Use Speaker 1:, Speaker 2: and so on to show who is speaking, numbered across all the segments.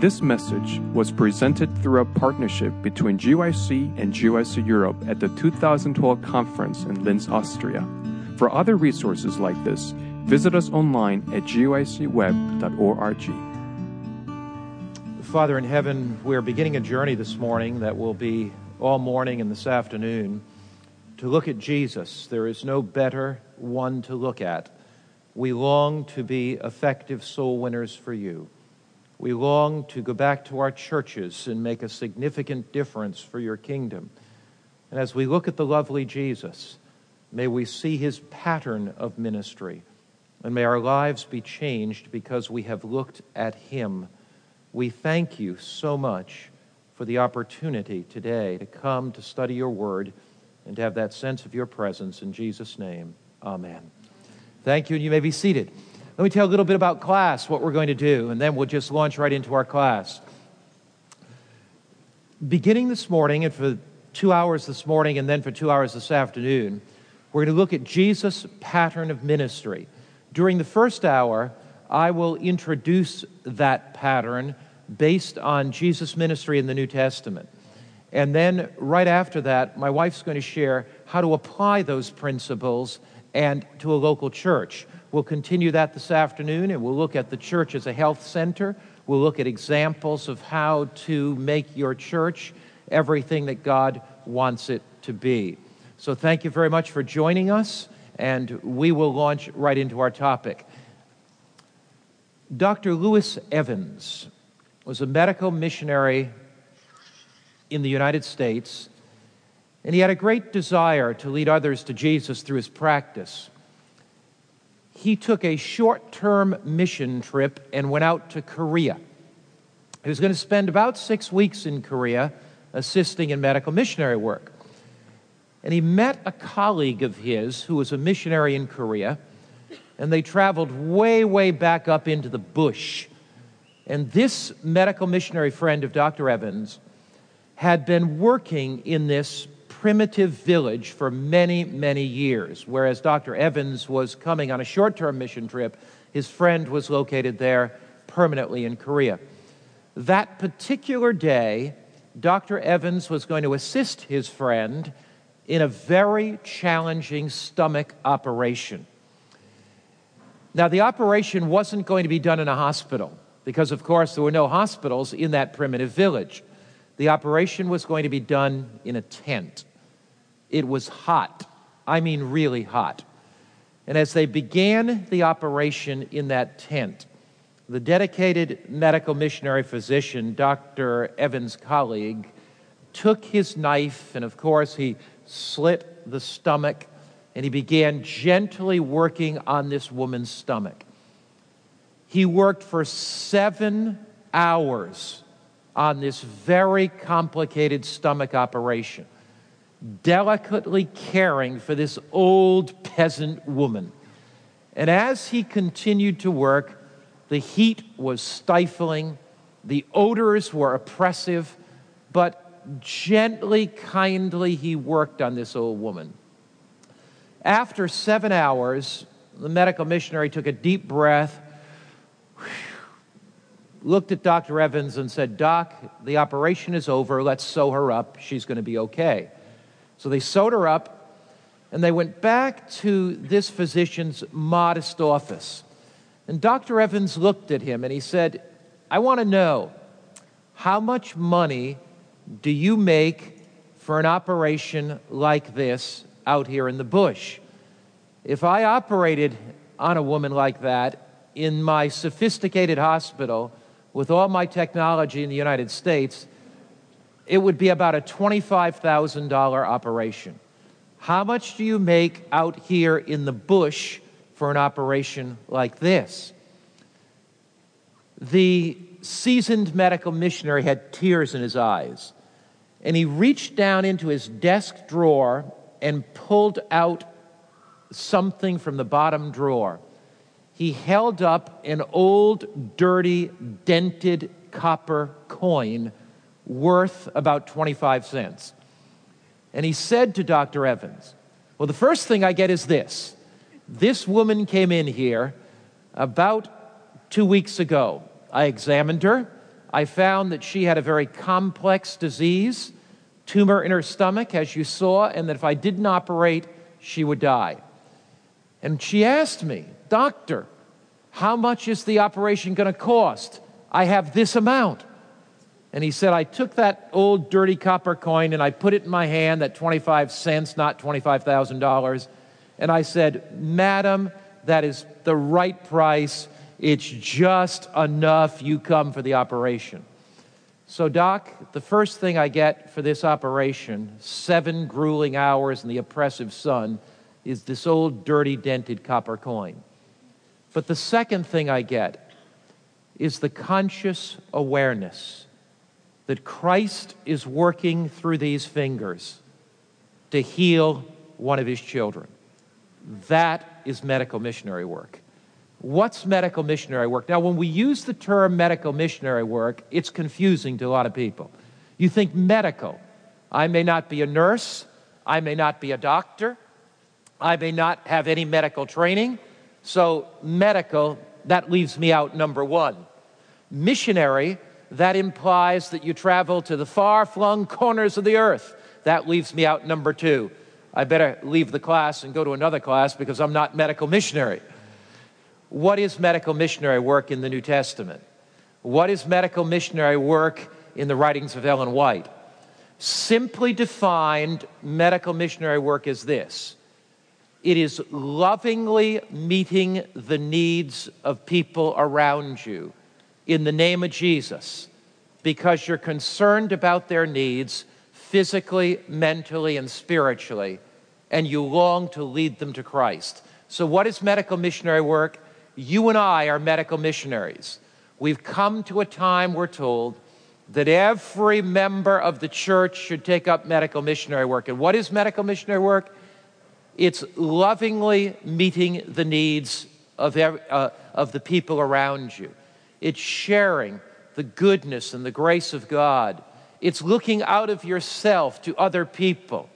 Speaker 1: This message was presented through a partnership between GYC and GYC Europe at the 2012 conference in Linz, Austria. For other resources like this, visit us online at gycweb.org.
Speaker 2: Father in heaven, we're beginning a journey this morning that will be all morning and this afternoon to look at Jesus. There is no better one to look at. We long to be effective soul winners for you. We long to go back to our churches and make a significant difference for your kingdom. And as we look at the lovely Jesus, may we see his pattern of ministry, and may our lives be changed because we have looked at him. We thank you so much for the opportunity today to come to study your word and to have that sense of your presence. In Jesus' name, amen. Thank you, and you may be seated. Let me tell you a little bit about class, what we're going to do, and then we'll just launch right into our class. Beginning this morning, and for two hours this morning, and then for two hours this afternoon, we're going to look at Jesus' pattern of ministry. During the first hour, I will introduce that pattern based on Jesus' ministry in the New Testament. And then, right after that, my wife's going to share how to apply those principles and to a local church. We'll continue that this afternoon and we'll look at the church as a health center. We'll look at examples of how to make your church everything that God wants it to be. So, thank you very much for joining us, and we will launch right into our topic. Dr. Lewis Evans was a medical missionary in the United States, and he had a great desire to lead others to Jesus through his practice he took a short term mission trip and went out to Korea. He was going to spend about six weeks in Korea assisting in medical missionary work. And he met a colleague of his who was a missionary in Korea, and they traveled way, way back up into the bush. And this medical missionary friend of Dr. Evans had been working in this primitive village for many, many years. Whereas Dr. Evans was coming on a short term mission trip, his friend was located there permanently in Korea. That particular day, Dr. Evans was going to assist his friend in a very challenging stomach operation. Now, the operation wasn't going to be done in a hospital because, of course, there were no hospitals in that primitive village. The operation was going to be done in a tent. It was hot. I mean, really hot. And as they began the operation in that tent, the dedicated medical missionary physician, Dr. Evans' colleague, took his knife and, of course, he slit the stomach and he began gently working on this woman's stomach. He worked for seven hours on this very complicated stomach operation delicately caring for this old peasant woman. And as he continued to work, the heat was stifling, the odors were oppressive, but gently, kindly, he worked on this old woman. After seven hours, the medical missionary took a deep breath, looked at Dr. Evans, and said, Doc, the operation is over. Let's sew her up. She's going to be okay. So they sewed her up and they went back to this physician's modest office. And Dr. Evans looked at him and he said, I want to know how much money do you make for an operation like this out here in the bush? If I operated on a woman like that in my sophisticated hospital with all my technology in the United States, it would be about a $25,000 operation. How much do you make out here in the bush for an operation like this? The seasoned medical missionary had tears in his eyes, and he reached down into his desk drawer and pulled out something from the bottom drawer. He held up an old, dirty, dented copper coin worth about 25 cents. And he said to Dr. Evans, Well, the first thing I get is this. This woman came in here about two weeks ago. I examined her. I found that she had a very complex disease, tumor in her stomach, as you saw, and that if I didn't operate, she would die. And she asked me, Doctor, how much is the operation going to cost? I have this amount. And he said, I took that old dirty copper coin and I put it in my hand, that 25 cents, not $25,000. And I said, Madam, that is the right price. It's just enough. You come for the operation. So, Doc, the first thing I get for this operation, seven grueling hours in the oppressive sun, is this old dirty dented copper coin. But the second thing I get is the conscious awareness that Christ is working through these fingers to heal one of his children. That is medical missionary work. What's medical missionary work? Now, when we use the term medical missionary work, it's confusing to a lot of people. You think medical. I may not be a nurse, I may not be a doctor, I may not have any medical training. So, medical, that leaves me out number one. Missionary, that implies that you travel to the far flung corners of the earth. That leaves me out number two. I better leave the class and go to another class because I'm not medical missionary. What is medical missionary work in the New Testament? What is medical missionary work in the writings of Ellen White? Simply defined, medical missionary work is this it is lovingly meeting the needs of people around you in the name of Jesus because you're concerned about their needs physically, mentally, and spiritually, and you long to lead them to Christ. So, what is medical missionary work? You and I are medical missionaries. We've come to a time, we're told, that every member of the church should take up medical missionary work. And what is medical missionary work? It's lovingly meeting the needs of, every, uh, of the people around you. It's sharing the goodness and the grace of God. It's looking out of yourself to other people.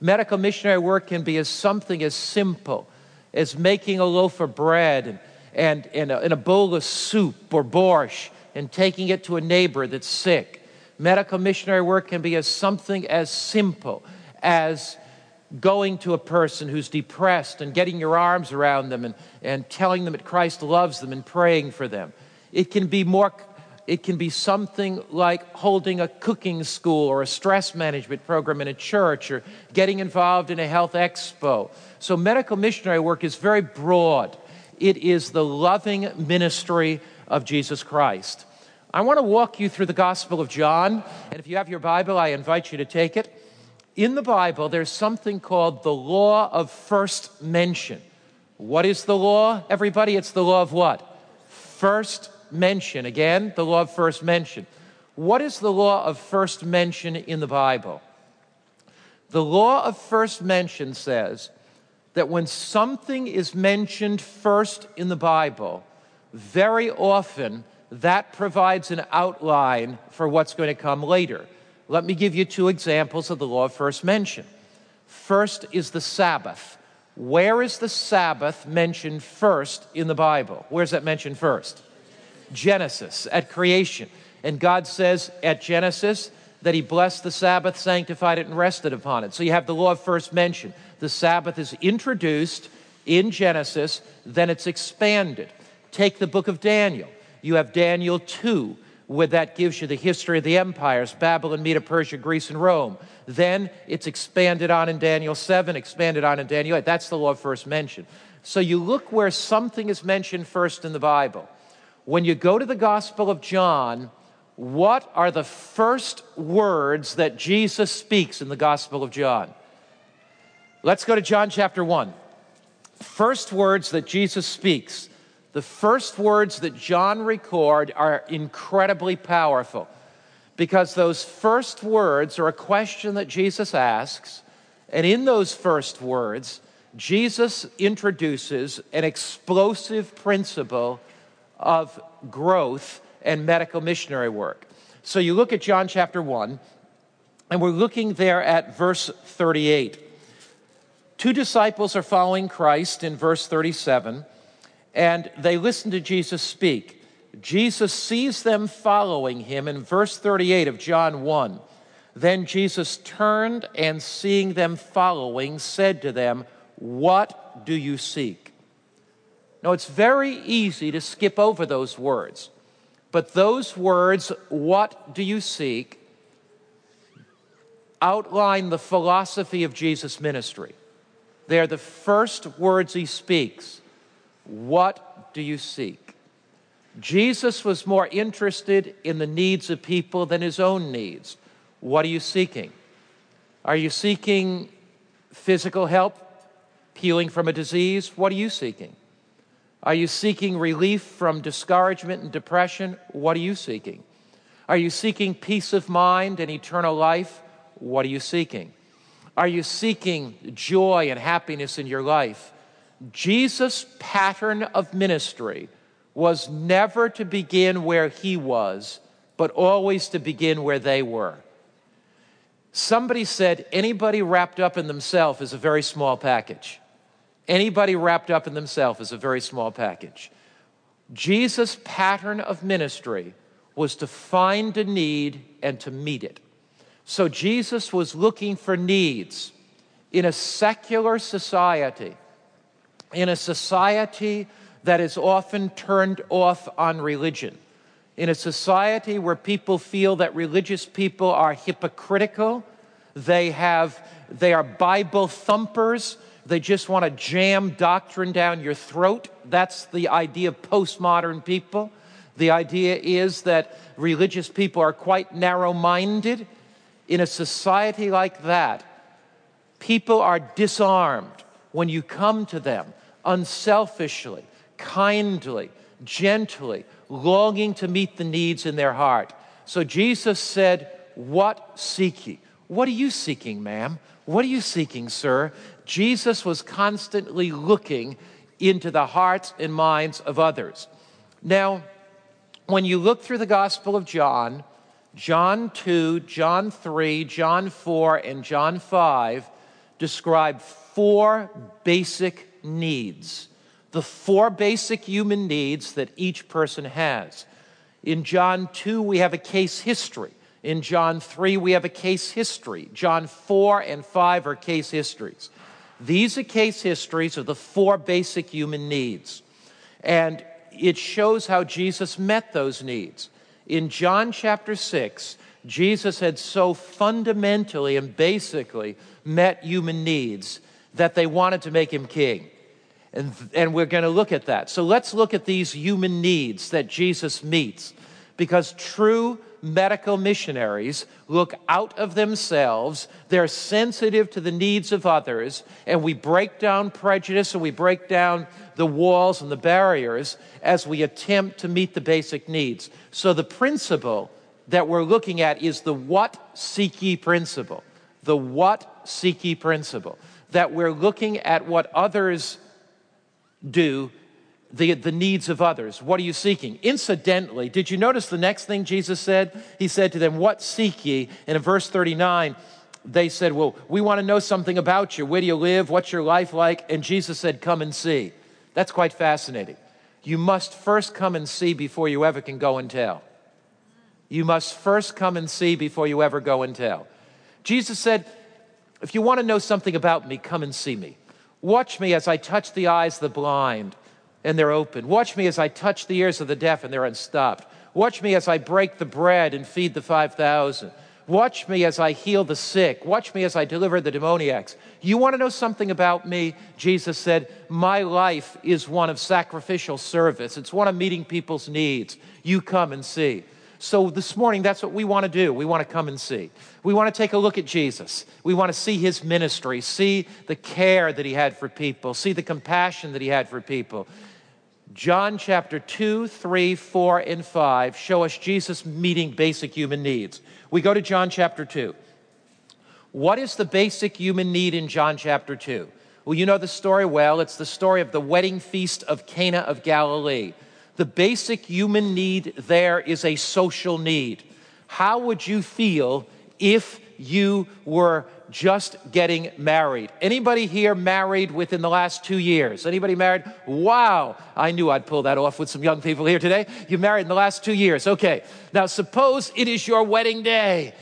Speaker 2: Medical missionary work can be as something as simple as making a loaf of bread and, and, and, a, and a bowl of soup or borscht and taking it to a neighbor that's sick. Medical missionary work can be as something as simple as going to a person who's depressed and getting your arms around them and, and telling them that Christ loves them and praying for them. It can be more it can be something like holding a cooking school or a stress management program in a church or getting involved in a health expo. So medical missionary work is very broad. It is the loving ministry of Jesus Christ. I want to walk you through the Gospel of John, and if you have your Bible, I invite you to take it in the Bible, there's something called the law of first mention. What is the law, everybody? It's the law of what? First mention. Again, the law of first mention. What is the law of first mention in the Bible? The law of first mention says that when something is mentioned first in the Bible, very often that provides an outline for what's going to come later. Let me give you two examples of the law first mention. First is the Sabbath. Where is the Sabbath mentioned first in the Bible? Where's that mentioned first? Genesis, at creation. And God says at Genesis that He blessed the Sabbath, sanctified it, and rested upon it. So you have the law of first mention. The Sabbath is introduced in Genesis, then it's expanded. Take the book of Daniel. You have Daniel 2 where that gives you the history of the empires Babylon, Medo, Persia, Greece, and Rome. Then it's expanded on in Daniel 7, expanded on in Daniel 8. That's the law of first mention. So you look where something is mentioned first in the Bible. When you go to the Gospel of John, what are the first words that Jesus speaks in the Gospel of John? Let's go to John chapter 1. First words that Jesus speaks the first words that John record are incredibly powerful because those first words are a question that Jesus asks, and in those first words, Jesus introduces an explosive principle of growth and medical missionary work. So you look at John chapter 1, and we're looking there at verse 38. Two disciples are following Christ in verse 37 and they listen to Jesus speak. Jesus sees them following him in verse 38 of John 1. Then Jesus turned and seeing them following, said to them, What do you seek? Now, it's very easy to skip over those words, but those words, What do you seek, outline the philosophy of Jesus' ministry. They are the first words he speaks. What do you seek? Jesus was more interested in the needs of people than his own needs. What are you seeking? Are you seeking physical help, healing from a disease? What are you seeking? Are you seeking relief from discouragement and depression? What are you seeking? Are you seeking peace of mind and eternal life? What are you seeking? Are you seeking joy and happiness in your life? Jesus' pattern of ministry was never to begin where he was, but always to begin where they were. Somebody said anybody wrapped up in themselves is a very small package. Anybody wrapped up in themselves is a very small package. Jesus' pattern of ministry was to find a need and to meet it. So Jesus was looking for needs in a secular society, in a society that is often turned off on religion, in a society where people feel that religious people are hypocritical, they have they are Bible thumpers, they just want to jam doctrine down your throat. That's the idea of postmodern people. The idea is that religious people are quite narrow minded in a society like that, people are disarmed when you come to them unselfishly, kindly, gently, longing to meet the needs in their heart. So Jesus said, What seek ye? What are you seeking, ma'am? What are you seeking, sir? Jesus was constantly looking into the hearts and minds of others. Now, when you look through the Gospel of John, John 2, John 3, John 4, and John 5 describe four basic needs. The four basic human needs that each person has. In John 2, we have a case history. In John 3, we have a case history. John 4 and 5 are case histories. These are case histories of the four basic human needs. And it shows how Jesus met those needs. In John chapter 6, Jesus had so fundamentally and basically met human needs that they wanted to make him king. And, and we're going to look at that. So let's look at these human needs that Jesus meets because true medical missionaries look out of themselves, they're sensitive to the needs of others, and we break down prejudice and we break down the walls and the barriers as we attempt to meet the basic needs. So the principle that we're looking at is the what seek ye principle. The what seek ye principle. That we're looking at what others do the, the needs of others. What are you seeking? Incidentally, did you notice the next thing Jesus said? He said to them, What seek ye? And in verse 39, they said, Well, we want to know something about you. Where do you live? What's your life like? And Jesus said, Come and see. That's quite fascinating. You must first come and see before you ever can go and tell. You must first come and see before you ever go and tell. Jesus said, If you want to know something about me, come and see me. Watch me as I touch the eyes of the blind and they're open. Watch me as I touch the ears of the deaf and they're unstopped. Watch me as I break the bread and feed the 5,000. Watch me as I heal the sick. Watch me as I deliver the demoniacs. You want to know something about me? Jesus said, My life is one of sacrificial service, it's one of meeting people's needs. You come and see. So this morning, that's what we want to do. We want to come and see. We want to take a look at Jesus. We want to see his ministry, see the care that he had for people, see the compassion that he had for people. John chapter 2, 3, 4, and 5 show us Jesus meeting basic human needs. We go to John chapter 2. What is the basic human need in John chapter 2? Well, you know the story well. It's the story of the wedding feast of Cana of Galilee. The basic human need there is a social need. How would you feel if you were just getting married. Anybody here married within the last two years? Anybody married? Wow, I knew I'd pull that off with some young people here today. You married in the last two years. Okay, now suppose it is your wedding day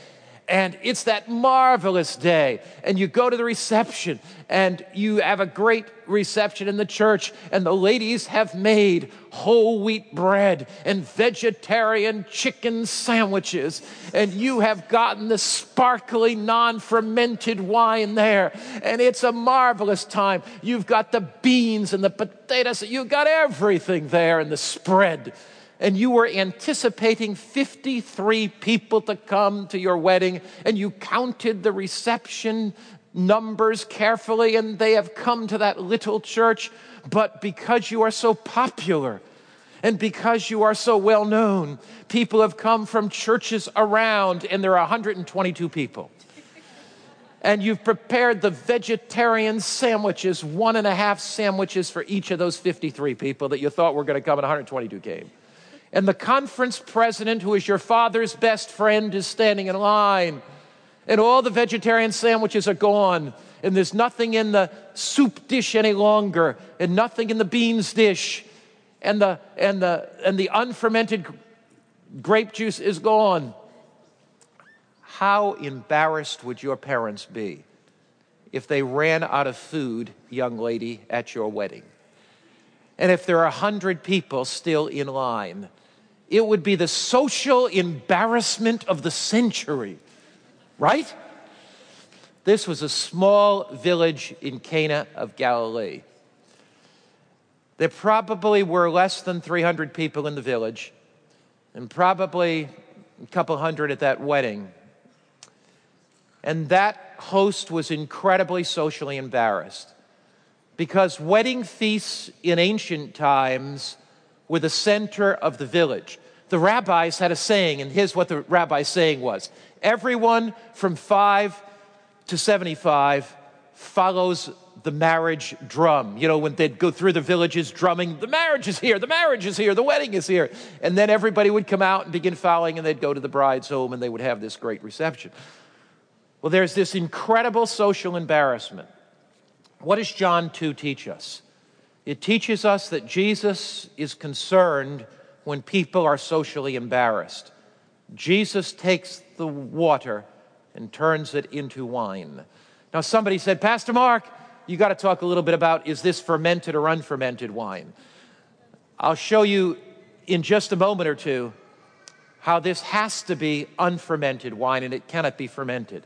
Speaker 2: and it's that marvelous day. And you go to the reception, and you have a great reception in the church, and the ladies have made whole wheat bread and vegetarian chicken sandwiches, and you have gotten the sparkly, non fermented wine there, and it's a marvelous time. You've got the beans and the potatoes, you've got everything there in the spread and you were anticipating 53 people to come to your wedding, and you counted the reception numbers carefully, and they have come to that little church. But because you are so popular, and because you are so well known, people have come from churches around, and there are 122 people. And you've prepared the vegetarian sandwiches, one and a half sandwiches for each of those 53 people that you thought were going to come, and 122 came and the conference president, who is your father's best friend, is standing in line, and all the vegetarian sandwiches are gone, and there's nothing in the soup dish any longer, and nothing in the beans dish, and the, and the, and the unfermented grape juice is gone. How embarrassed would your parents be if they ran out of food, young lady, at your wedding? And if there are a hundred people still in line, it would be the social embarrassment of the century, right? This was a small village in Cana of Galilee. There probably were less than 300 people in the village, and probably a couple hundred at that wedding. And that host was incredibly socially embarrassed because wedding feasts in ancient times were the center of the village. The rabbis had a saying, and here's what the rabbi's saying was Everyone from five to 75 follows the marriage drum. You know, when they'd go through the villages drumming, the marriage is here, the marriage is here, the wedding is here. And then everybody would come out and begin following, and they'd go to the bride's home and they would have this great reception. Well, there's this incredible social embarrassment. What does John 2 teach us? It teaches us that Jesus is concerned when people are socially embarrassed. Jesus takes the water and turns it into wine. Now, somebody said, Pastor Mark, you got to talk a little bit about is this fermented or unfermented wine? I'll show you in just a moment or two how this has to be unfermented wine and it cannot be fermented.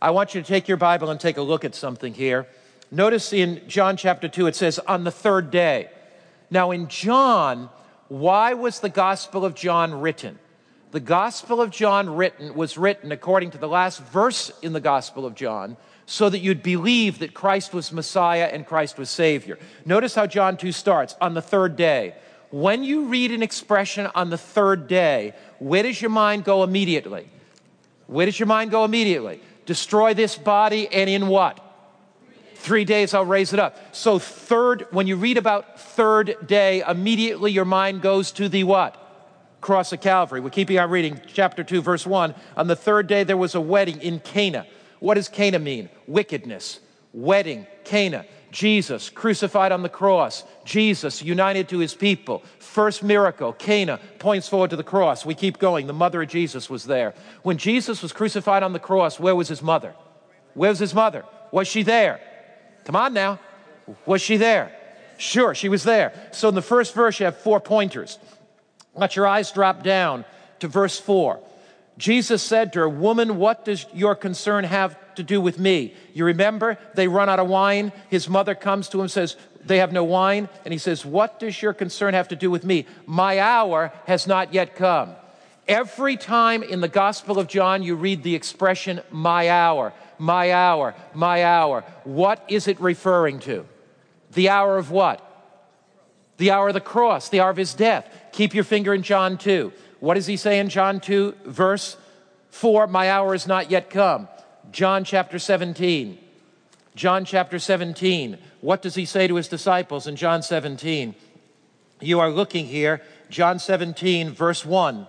Speaker 2: I want you to take your Bible and take a look at something here. Notice in John chapter 2, it says, on the third day. Now, in John, why was the Gospel of John written? The Gospel of John written was written according to the last verse in the Gospel of John so that you'd believe that Christ was Messiah and Christ was Savior. Notice how John 2 starts on the third day. When you read an expression on the third day, where does your mind go immediately? Where does your mind go immediately? Destroy this body and in what? Three days I'll raise it up. So, third, when you read about third day, immediately your mind goes to the what? Cross of Calvary. We're keeping our reading, chapter 2, verse 1. On the third day, there was a wedding in Cana. What does Cana mean? Wickedness. Wedding, Cana. Jesus crucified on the cross. Jesus united to his people. First miracle, Cana, points forward to the cross. We keep going. The mother of Jesus was there. When Jesus was crucified on the cross, where was his mother? Where was his mother? Was she there? Come on now. Was she there? Sure, she was there. So in the first verse, you have four pointers. Let your eyes drop down to verse 4. Jesus said to her, Woman, what does your concern have to do with me? You remember, they run out of wine. His mother comes to him says, They have no wine. And he says, What does your concern have to do with me? My hour has not yet come. Every time in the Gospel of John you read the expression, my hour, my hour, my hour. What is it referring to? The hour of what? The hour of the cross, the hour of his death. Keep your finger in John 2. What does he say in John 2, verse 4? My hour is not yet come. John chapter 17. John chapter 17. What does he say to his disciples in John 17? You are looking here, John 17, verse 1.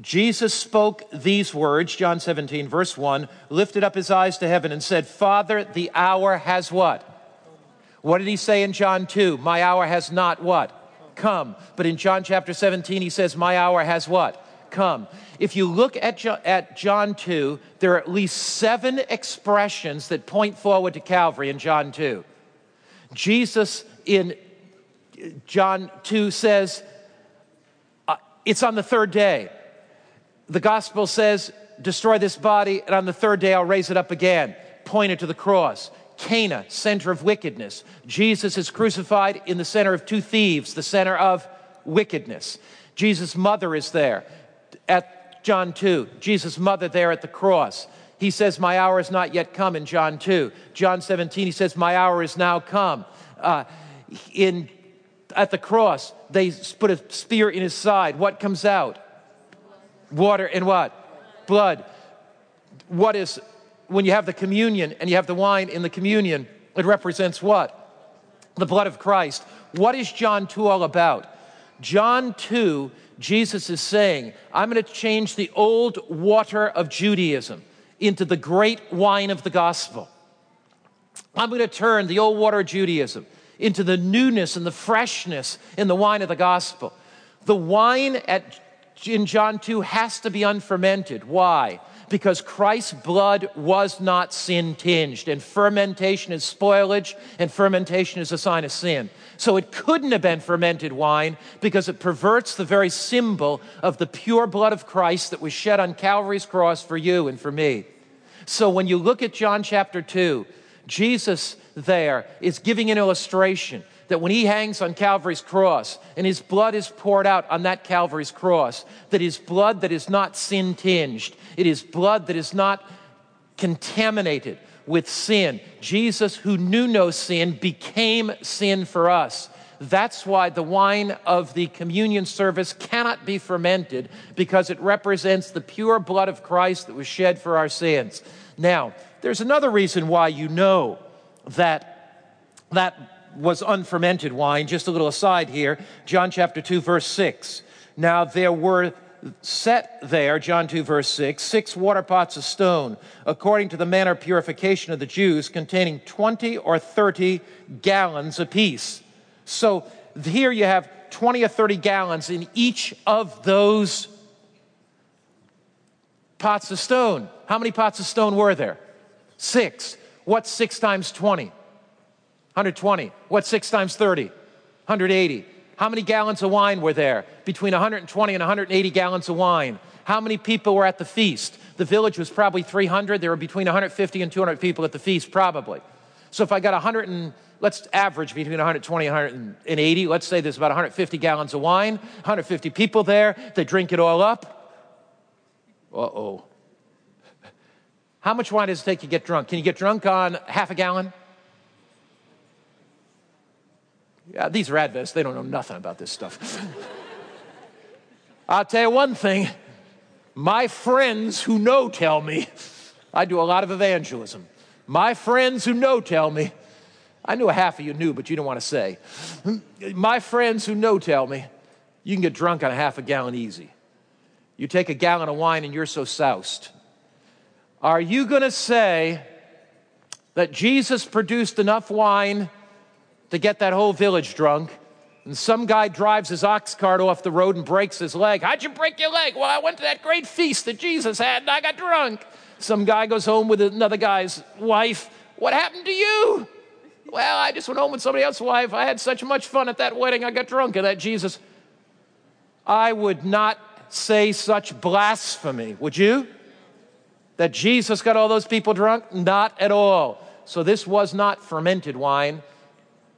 Speaker 2: Jesus spoke these words, John 17, verse 1, lifted up his eyes to heaven and said, Father, the hour has what? What did he say in John 2? My hour has not what? Come. But in John chapter 17, he says, My hour has what? Come. If you look at, jo- at John 2, there are at least seven expressions that point forward to Calvary in John 2. Jesus in John 2 says, uh, It's on the third day the gospel says, destroy this body, and on the third day I'll raise it up again. Pointed to the cross. Cana, center of wickedness. Jesus is crucified in the center of two thieves, the center of wickedness. Jesus' mother is there at John 2. Jesus' mother there at the cross. He says, My hour is not yet come in John 2. John 17, he says, My hour is now come. Uh, in, at the cross, they put a spear in his side. What comes out? Water and what? Blood. What is, when you have the communion and you have the wine in the communion, it represents what? The blood of Christ. What is John 2 all about? John 2, Jesus is saying, I'm going to change the old water of Judaism into the great wine of the gospel. I'm going to turn the old water of Judaism into the newness and the freshness in the wine of the gospel. The wine at in John 2 has to be unfermented. Why? Because Christ's blood was not sin tinged, and fermentation is spoilage, and fermentation is a sign of sin. So it couldn't have been fermented wine because it perverts the very symbol of the pure blood of Christ that was shed on Calvary's cross for you and for me. So when you look at John chapter 2, Jesus there is giving an illustration that when he hangs on Calvary's cross and his blood is poured out on that Calvary's cross, that his blood that is not sin tinged, it is blood that is not contaminated with sin. Jesus, who knew no sin, became sin for us. That's why the wine of the communion service cannot be fermented because it represents the pure blood of Christ that was shed for our sins. Now, there's another reason why you know that that was unfermented wine. Just a little aside here John chapter 2, verse 6. Now there were set there, John 2, verse 6, six water pots of stone, according to the manner of purification of the Jews, containing 20 or 30 gallons apiece. So here you have 20 or 30 gallons in each of those pots of stone. How many pots of stone were there? Six. What's six times 20? 120. What's 6 times 30? 180. How many gallons of wine were there? Between 120 and 180 gallons of wine. How many people were at the feast? The village was probably 300. There were between 150 and 200 people at the feast, probably. So if I got 100 and let's average between 120 and 180, let's say there's about 150 gallons of wine, 150 people there, they drink it all up. Uh oh. How much wine does it take to get drunk? Can you get drunk on half a gallon? Yeah, these are Adventists, they don't know nothing about this stuff. I'll tell you one thing my friends who know tell me, I do a lot of evangelism. My friends who know tell me, I knew a half of you knew, but you don't want to say. My friends who know tell me, you can get drunk on a half a gallon easy. You take a gallon of wine and you're so soused. Are you going to say that Jesus produced enough wine to get that whole village drunk. And some guy drives his ox cart off the road and breaks his leg. How'd you break your leg? Well, I went to that great feast that Jesus had and I got drunk. Some guy goes home with another guy's wife. What happened to you? Well, I just went home with somebody else's wife. I had such much fun at that wedding. I got drunk at that Jesus. I would not say such blasphemy, would you? That Jesus got all those people drunk? Not at all. So this was not fermented wine.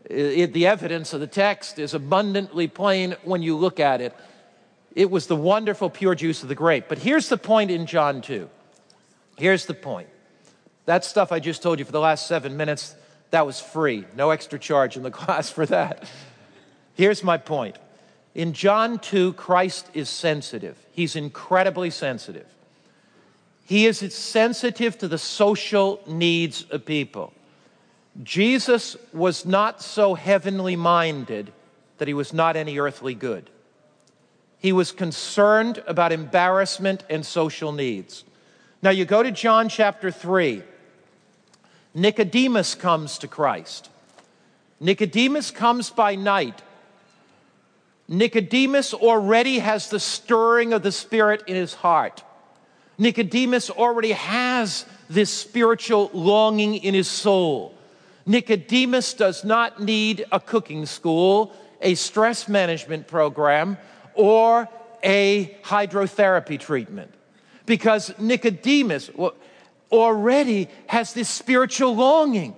Speaker 2: It, the evidence of the text is abundantly plain when you look at it. It was the wonderful pure juice of the grape. But here's the point in John 2. Here's the point. That stuff I just told you for the last seven minutes, that was free. No extra charge in the class for that. Here's my point. In John 2, Christ is sensitive. He's incredibly sensitive. He is sensitive to the social needs of people. Jesus was not so heavenly minded that he was not any earthly good. He was concerned about embarrassment and social needs. Now you go to John chapter 3. Nicodemus comes to Christ. Nicodemus comes by night. Nicodemus already has the stirring of the Spirit in his heart. Nicodemus already has this spiritual longing in his soul. Nicodemus does not need a cooking school, a stress management program, or a hydrotherapy treatment. Because Nicodemus already has this spiritual longing.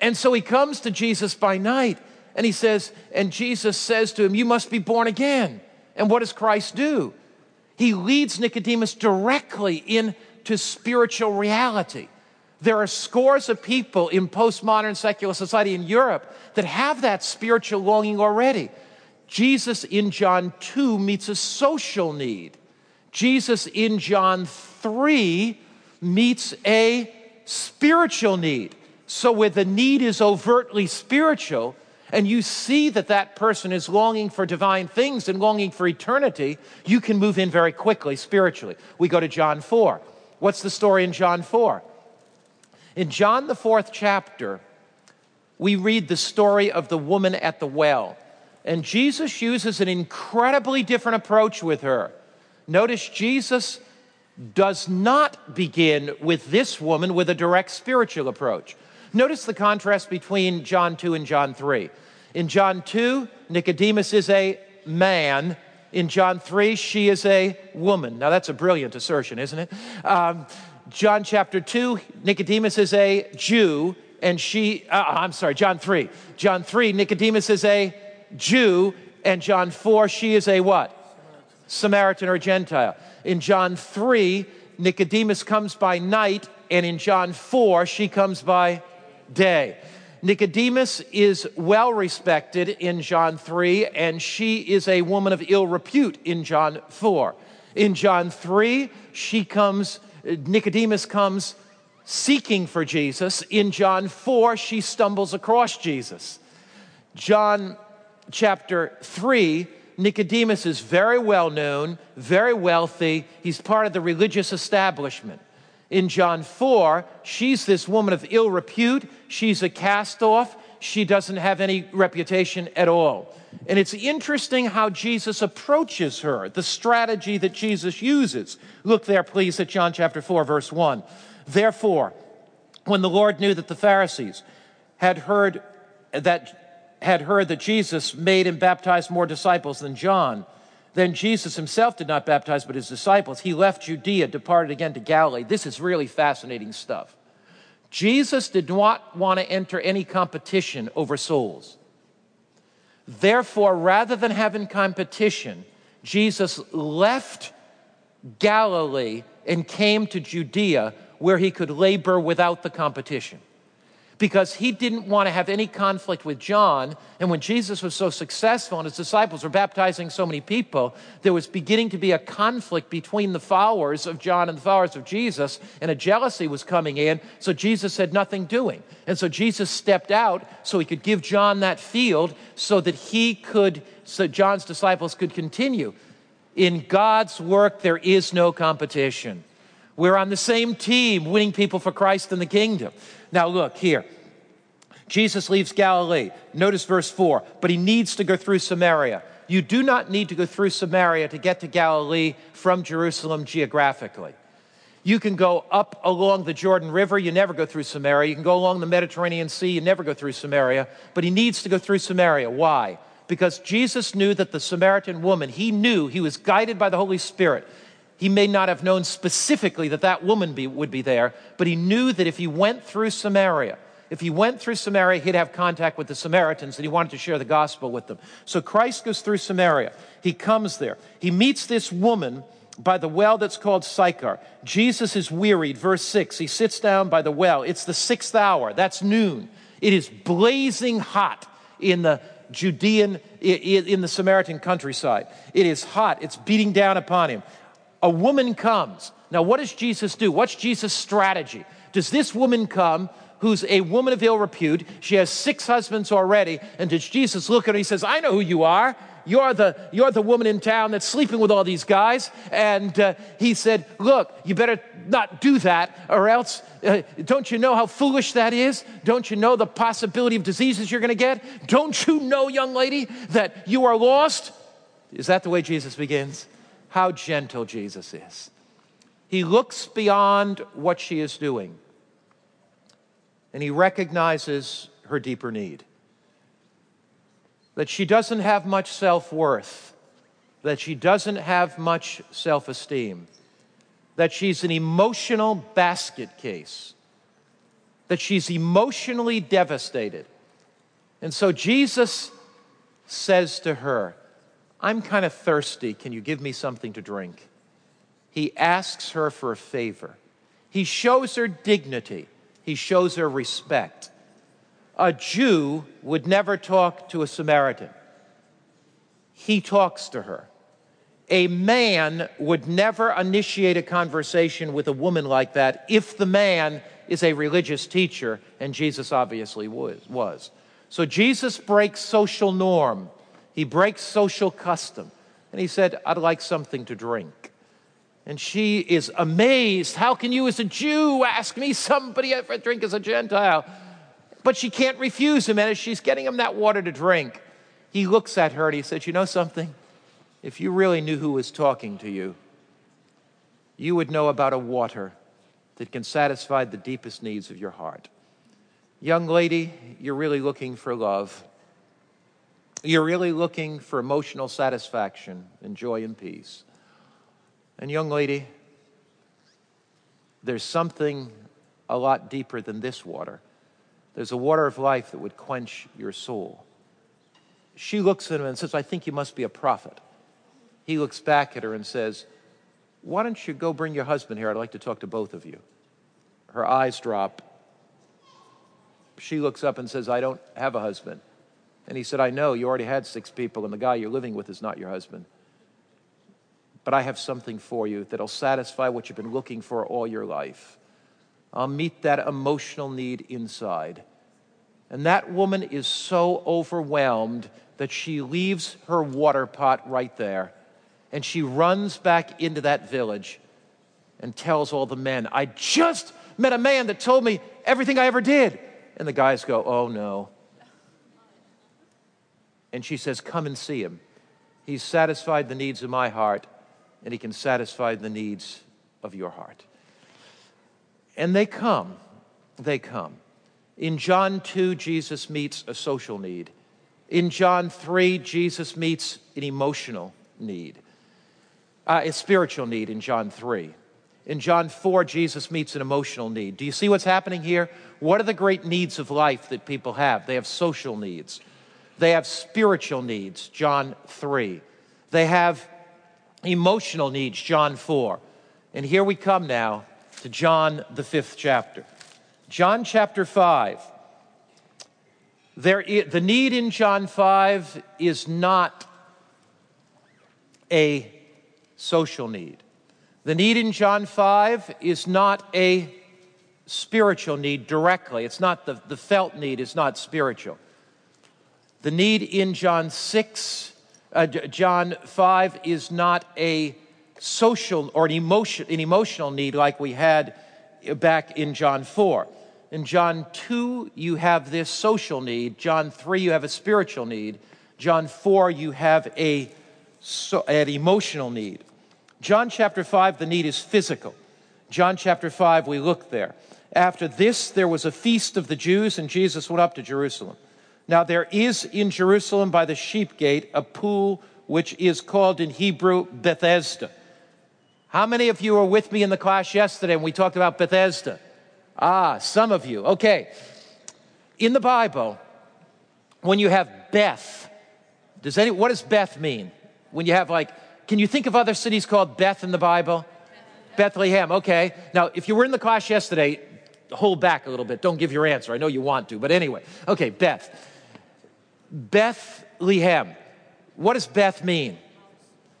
Speaker 2: And so he comes to Jesus by night and he says, and Jesus says to him, You must be born again. And what does Christ do? He leads Nicodemus directly into spiritual reality. There are scores of people in postmodern secular society in Europe that have that spiritual longing already. Jesus in John 2 meets a social need. Jesus in John 3 meets a spiritual need. So, where the need is overtly spiritual, and you see that that person is longing for divine things and longing for eternity, you can move in very quickly spiritually. We go to John 4. What's the story in John 4? In John, the fourth chapter, we read the story of the woman at the well. And Jesus uses an incredibly different approach with her. Notice Jesus does not begin with this woman with a direct spiritual approach. Notice the contrast between John 2 and John 3. In John 2, Nicodemus is a man. In John 3, she is a woman. Now, that's a brilliant assertion, isn't it? Um, John chapter 2, Nicodemus is a Jew, and she, uh, I'm sorry, John 3. John 3, Nicodemus is a Jew, and John 4, she is a what? Samaritan or Gentile. In John 3, Nicodemus comes by night, and in John 4, she comes by day. Nicodemus is well respected in John 3, and she is a woman of ill repute in John 4. In John 3, she comes, Nicodemus comes seeking for Jesus. In John 4, she stumbles across Jesus. John chapter 3, Nicodemus is very well known, very wealthy. He's part of the religious establishment. In John 4, she's this woman of ill repute. She's a cast off. She doesn't have any reputation at all. And it's interesting how Jesus approaches her, the strategy that Jesus uses. Look there, please, at John chapter 4, verse 1. Therefore, when the Lord knew that the Pharisees had heard that had heard that Jesus made and baptized more disciples than John, then Jesus himself did not baptize, but his disciples. He left Judea, departed again to Galilee. This is really fascinating stuff. Jesus did not want to enter any competition over souls. Therefore, rather than having competition, Jesus left Galilee and came to Judea where he could labor without the competition because he didn't want to have any conflict with John. And when Jesus was so successful and his disciples were baptizing so many people, there was beginning to be a conflict between the followers of John and the followers of Jesus, and a jealousy was coming in. So Jesus had nothing doing. And so Jesus stepped out so he could give John that field so that he could, so John's disciples could continue. In God's work, there is no competition. We're on the same team, winning people for Christ and the kingdom. Now, look here. Jesus leaves Galilee. Notice verse 4. But he needs to go through Samaria. You do not need to go through Samaria to get to Galilee from Jerusalem geographically. You can go up along the Jordan River, you never go through Samaria. You can go along the Mediterranean Sea, you never go through Samaria. But he needs to go through Samaria. Why? Because Jesus knew that the Samaritan woman, he knew, he was guided by the Holy Spirit. He may not have known specifically that that woman be, would be there, but he knew that if he went through Samaria, if he went through Samaria, he'd have contact with the Samaritans and he wanted to share the gospel with them. So Christ goes through Samaria. He comes there. He meets this woman by the well that's called Sychar. Jesus is wearied. Verse 6. He sits down by the well. It's the sixth hour. That's noon. It is blazing hot in the Judean, in the Samaritan countryside. It is hot. It's beating down upon him a woman comes. Now, what does Jesus do? What's Jesus' strategy? Does this woman come who's a woman of ill repute? She has six husbands already. And does Jesus look at her he says, I know who you are. You're the, you're the woman in town that's sleeping with all these guys. And uh, he said, Look, you better not do that, or else, uh, don't you know how foolish that is? Don't you know the possibility of diseases you're going to get? Don't you know, young lady, that you are lost? Is that the way Jesus begins? How gentle Jesus is. He looks beyond what she is doing and he recognizes her deeper need that she doesn't have much self worth, that she doesn't have much self esteem, that she's an emotional basket case, that she's emotionally devastated. And so Jesus says to her, I'm kind of thirsty. Can you give me something to drink? He asks her for a favor. He shows her dignity. He shows her respect. A Jew would never talk to a Samaritan. He talks to her. A man would never initiate a conversation with a woman like that if the man is a religious teacher, and Jesus obviously was. So Jesus breaks social norm, he breaks social custom, and he said, I'd like something to drink. And she is amazed. How can you, as a Jew, ask me somebody for a drink as a Gentile? But she can't refuse him. And as she's getting him that water to drink, he looks at her and he says, You know something? If you really knew who was talking to you, you would know about a water that can satisfy the deepest needs of your heart. Young lady, you're really looking for love. You're really looking for emotional satisfaction and joy and peace. And, young lady, there's something a lot deeper than this water. There's a water of life that would quench your soul. She looks at him and says, I think you must be a prophet. He looks back at her and says, Why don't you go bring your husband here? I'd like to talk to both of you. Her eyes drop. She looks up and says, I don't have a husband. And he said, I know, you already had six people, and the guy you're living with is not your husband. But I have something for you that'll satisfy what you've been looking for all your life. I'll meet that emotional need inside. And that woman is so overwhelmed that she leaves her water pot right there and she runs back into that village and tells all the men, I just met a man that told me everything I ever did. And the guys go, Oh no. And she says, Come and see him. He's satisfied the needs of my heart and He can satisfy the needs of your heart. And they come. They come. In John 2, Jesus meets a social need. In John 3, Jesus meets an emotional need, uh, a spiritual need in John 3. In John 4, Jesus meets an emotional need. Do you see what's happening here? What are the great needs of life that people have? They have social needs, they have spiritual needs, John 3. They have emotional needs, John 4. And here we come now to John, the fifth chapter. John chapter 5. There, the need in John 5 is not a social need. The need in John 5 is not a spiritual need directly. It's not the, the felt need, is not spiritual. The need in John 6 uh, John 5 is not a social or an, emotion, an emotional need like we had back in John 4. In John 2, you have this social need. John 3, you have a spiritual need. John 4, you have a, so, an emotional need. John chapter 5, the need is physical. John chapter 5, we look there. After this, there was a feast of the Jews, and Jesus went up to Jerusalem. Now, there is in Jerusalem by the sheep gate a pool which is called in Hebrew Bethesda. How many of you were with me in the class yesterday when we talked about Bethesda? Ah, some of you. Okay. In the Bible, when you have Beth, does any, what does Beth mean? When you have like, can you think of other cities called Beth in the Bible? Bethlehem. Bethlehem, okay. Now, if you were in the class yesterday, hold back a little bit. Don't give your answer. I know you want to, but anyway. Okay, Beth. Bethlehem. What does Beth mean?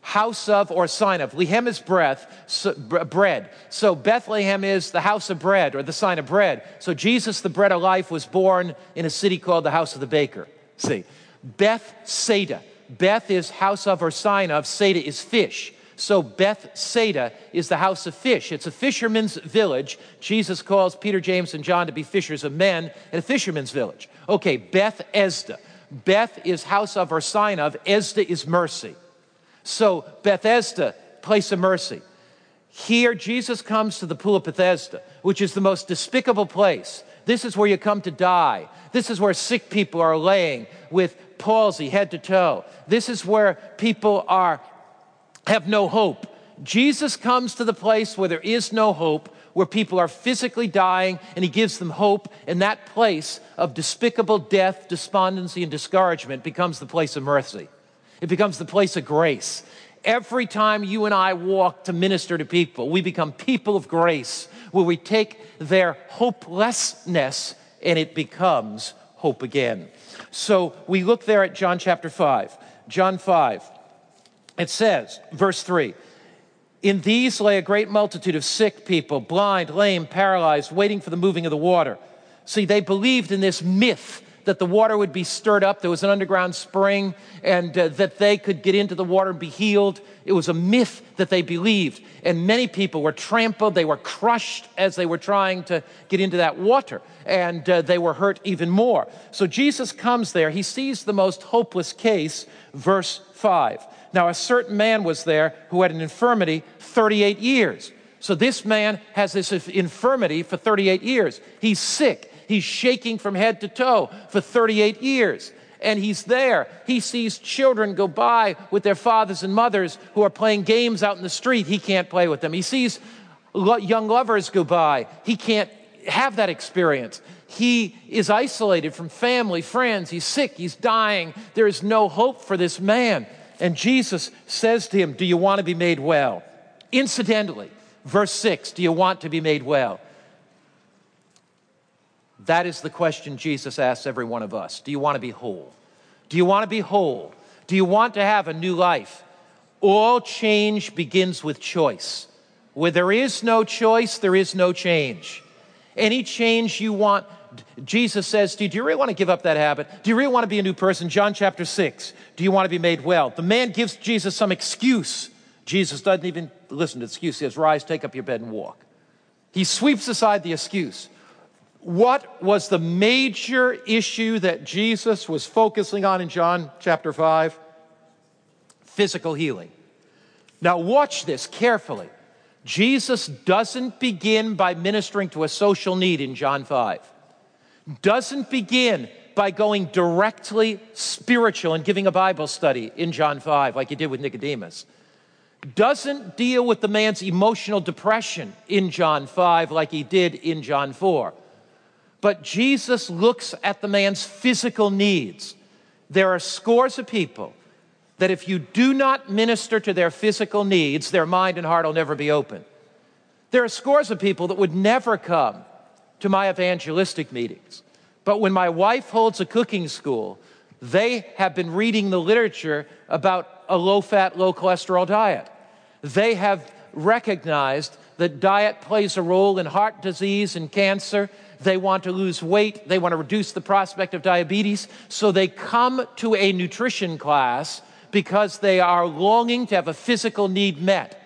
Speaker 2: House of or sign of. Lehem is breath, so, bread. So Bethlehem is the house of bread or the sign of bread. So Jesus, the bread of life, was born in a city called the house of the baker. See, Bethsaida. Beth is house of or sign of, Seda is fish. So Bethsaida is the house of fish. It's a fisherman's village. Jesus calls Peter, James, and John to be fishers of men in a fisherman's village. Okay, Beth Esda. Beth is house of or sign of, Esda is mercy. So Bethesda, place of mercy. Here, Jesus comes to the pool of Bethesda, which is the most despicable place. This is where you come to die. This is where sick people are laying with palsy head to toe. This is where people are have no hope. Jesus comes to the place where there is no hope, where people are physically dying, and he gives them hope. And that place of despicable death, despondency, and discouragement becomes the place of mercy. It becomes the place of grace. Every time you and I walk to minister to people, we become people of grace, where we take their hopelessness and it becomes hope again. So we look there at John chapter 5. John 5. It says, verse 3 In these lay a great multitude of sick people, blind, lame, paralyzed, waiting for the moving of the water. See, they believed in this myth that the water would be stirred up. There was an underground spring and uh, that they could get into the water and be healed. It was a myth that they believed. And many people were trampled, they were crushed as they were trying to get into that water, and uh, they were hurt even more. So Jesus comes there. He sees the most hopeless case, verse 5. Now, a certain man was there who had an infirmity 38 years. So this man has this infirmity for 38 years. He's sick. He's shaking from head to toe for 38 years. And he's there. He sees children go by with their fathers and mothers who are playing games out in the street. He can't play with them. He sees young lovers go by. He can't have that experience. He is isolated from family, friends. He's sick. He's dying. There is no hope for this man. And Jesus says to him, Do you want to be made well? Incidentally, verse 6 Do you want to be made well? That is the question Jesus asks every one of us. Do you want to be whole? Do you want to be whole? Do you want to have a new life? All change begins with choice. Where there is no choice, there is no change. Any change you want, Jesus says to you, Do you really want to give up that habit? Do you really want to be a new person? John chapter 6. Do you want to be made well? The man gives Jesus some excuse. Jesus doesn't even listen to the excuse. He says, Rise, take up your bed, and walk. He sweeps aside the excuse. What was the major issue that Jesus was focusing on in John chapter 5? Physical healing. Now, watch this carefully. Jesus doesn't begin by ministering to a social need in John 5, doesn't begin by going directly spiritual and giving a Bible study in John 5, like he did with Nicodemus. Doesn't deal with the man's emotional depression in John 5, like he did in John 4 but Jesus looks at the man's physical needs. There are scores of people that if you do not minister to their physical needs, their mind and heart will never be open. There are scores of people that would never come to my evangelistic meetings. But when my wife holds a cooking school, they have been reading the literature about a low fat, low cholesterol diet. They have recognized that diet plays a role in heart disease and cancer they want to lose weight, they want to reduce the prospect of diabetes. So they come to a nutrition class because they are longing to have a physical need met.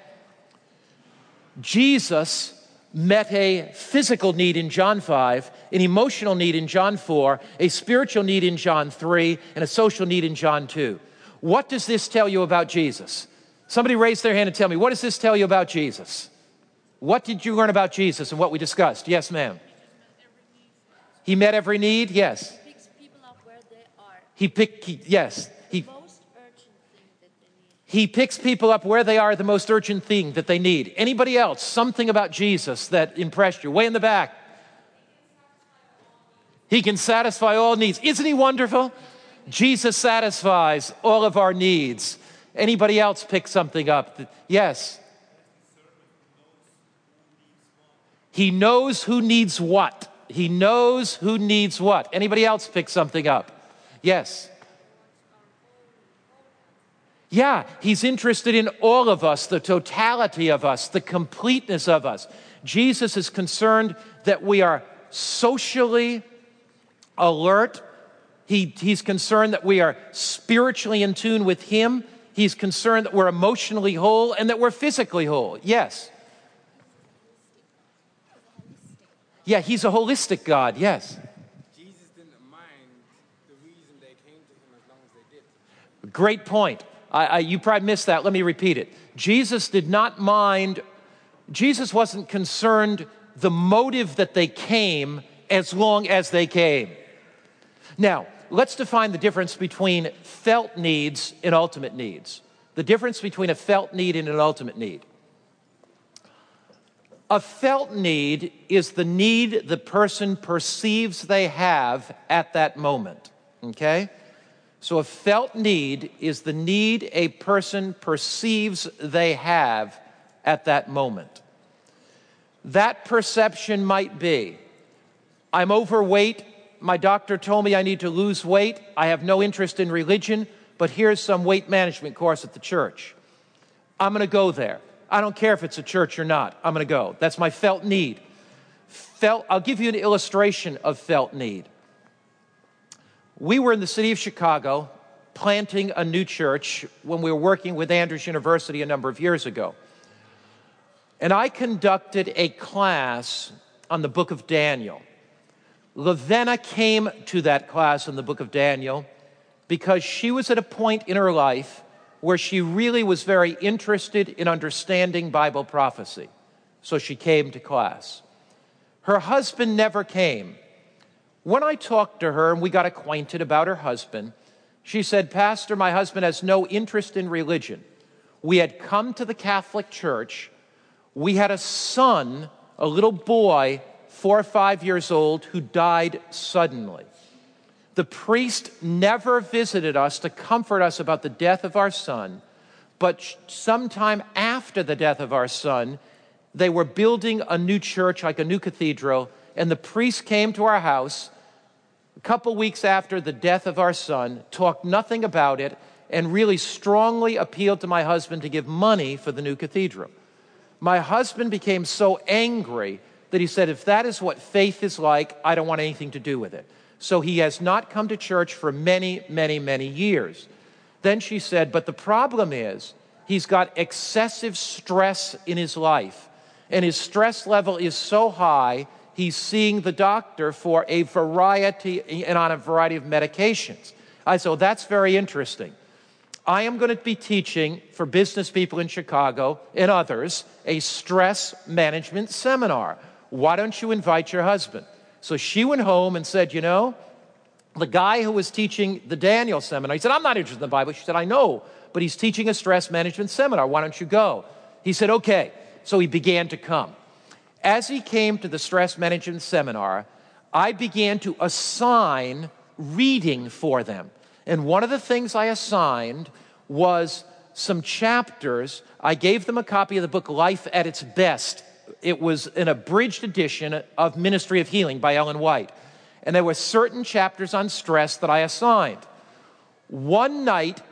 Speaker 2: Jesus met a physical need in John 5, an emotional need in John 4, a spiritual need in John 3, and a social need in John 2. What does this tell you about Jesus? Somebody raise their hand and tell me, what does this tell you about Jesus? What did you learn about Jesus and what we discussed? Yes, ma'am. He met every need, yes.
Speaker 3: He picks people up where they are.
Speaker 2: He picked, yes. He,
Speaker 3: Most urgent thing that they need.
Speaker 2: He picks people up where they are, the most urgent thing that they need. Anybody else, something about Jesus that impressed you? Way in the back. He can satisfy all needs. Isn't he wonderful? Jesus satisfies all of our needs. Anybody else pick something up? Yes. He knows who needs what. He knows who needs what. Anybody else pick something up? Yes. Yeah, he's interested in all of us, the totality of us, the completeness of us. Jesus is concerned that we are socially alert, He, he's concerned that we are spiritually in tune with Him. He's concerned that we're emotionally whole and that we're physically whole. Yes. Yeah, He's a holistic God. Yes.
Speaker 4: Jesus didn't mind the reason they came to him as long as they did.
Speaker 2: Great point. I, I, you probably missed that. Let me repeat it. Jesus did not mind, Jesus wasn't concerned the motive that they came as long as they came. Now, let's define the difference between felt needs and ultimate needs. The difference between a felt need and an ultimate need. A felt need is the need the person perceives they have at that moment. Okay? So a felt need is the need a person perceives they have at that moment. That perception might be I'm overweight. My doctor told me I need to lose weight. I have no interest in religion, but here's some weight management course at the church. I'm going to go there. I don't care if it's a church or not. I'm going to go. That's my felt need. Felt, I'll give you an illustration of felt need. We were in the city of Chicago planting a new church when we were working with Andrews University a number of years ago. And I conducted a class on the book of Daniel. Lavenna came to that class in the book of Daniel because she was at a point in her life where she really was very interested in understanding Bible prophecy. So she came to class. Her husband never came. When I talked to her and we got acquainted about her husband, she said, Pastor, my husband has no interest in religion. We had come to the Catholic Church. We had a son, a little boy, four or five years old, who died suddenly. The priest never visited us to comfort us about the death of our son, but sometime after the death of our son, they were building a new church, like a new cathedral, and the priest came to our house couple weeks after the death of our son, talked nothing about it, and really strongly appealed to my husband to give money for the new cathedral. My husband became so angry that he said, If that is what faith is like, I don't want anything to do with it. So he has not come to church for many, many, many years. Then she said, But the problem is, he's got excessive stress in his life, and his stress level is so high he's seeing the doctor for a variety and on a variety of medications. I said, that's very interesting. I am going to be teaching for business people in Chicago and others a stress management seminar. Why don't you invite your husband? So she went home and said, You know, the guy who was teaching the Daniel seminar, he said, I'm not interested in the Bible. She said, I know, but he's teaching a stress management seminar. Why don't you go? He said, Okay. So he began to come. As he came to the stress management seminar, I began to assign reading for them. And one of the things I assigned was some chapters. I gave them a copy of the book Life at its Best. It was an abridged edition of Ministry of Healing by Ellen White. And there were certain chapters on stress that I assigned. One night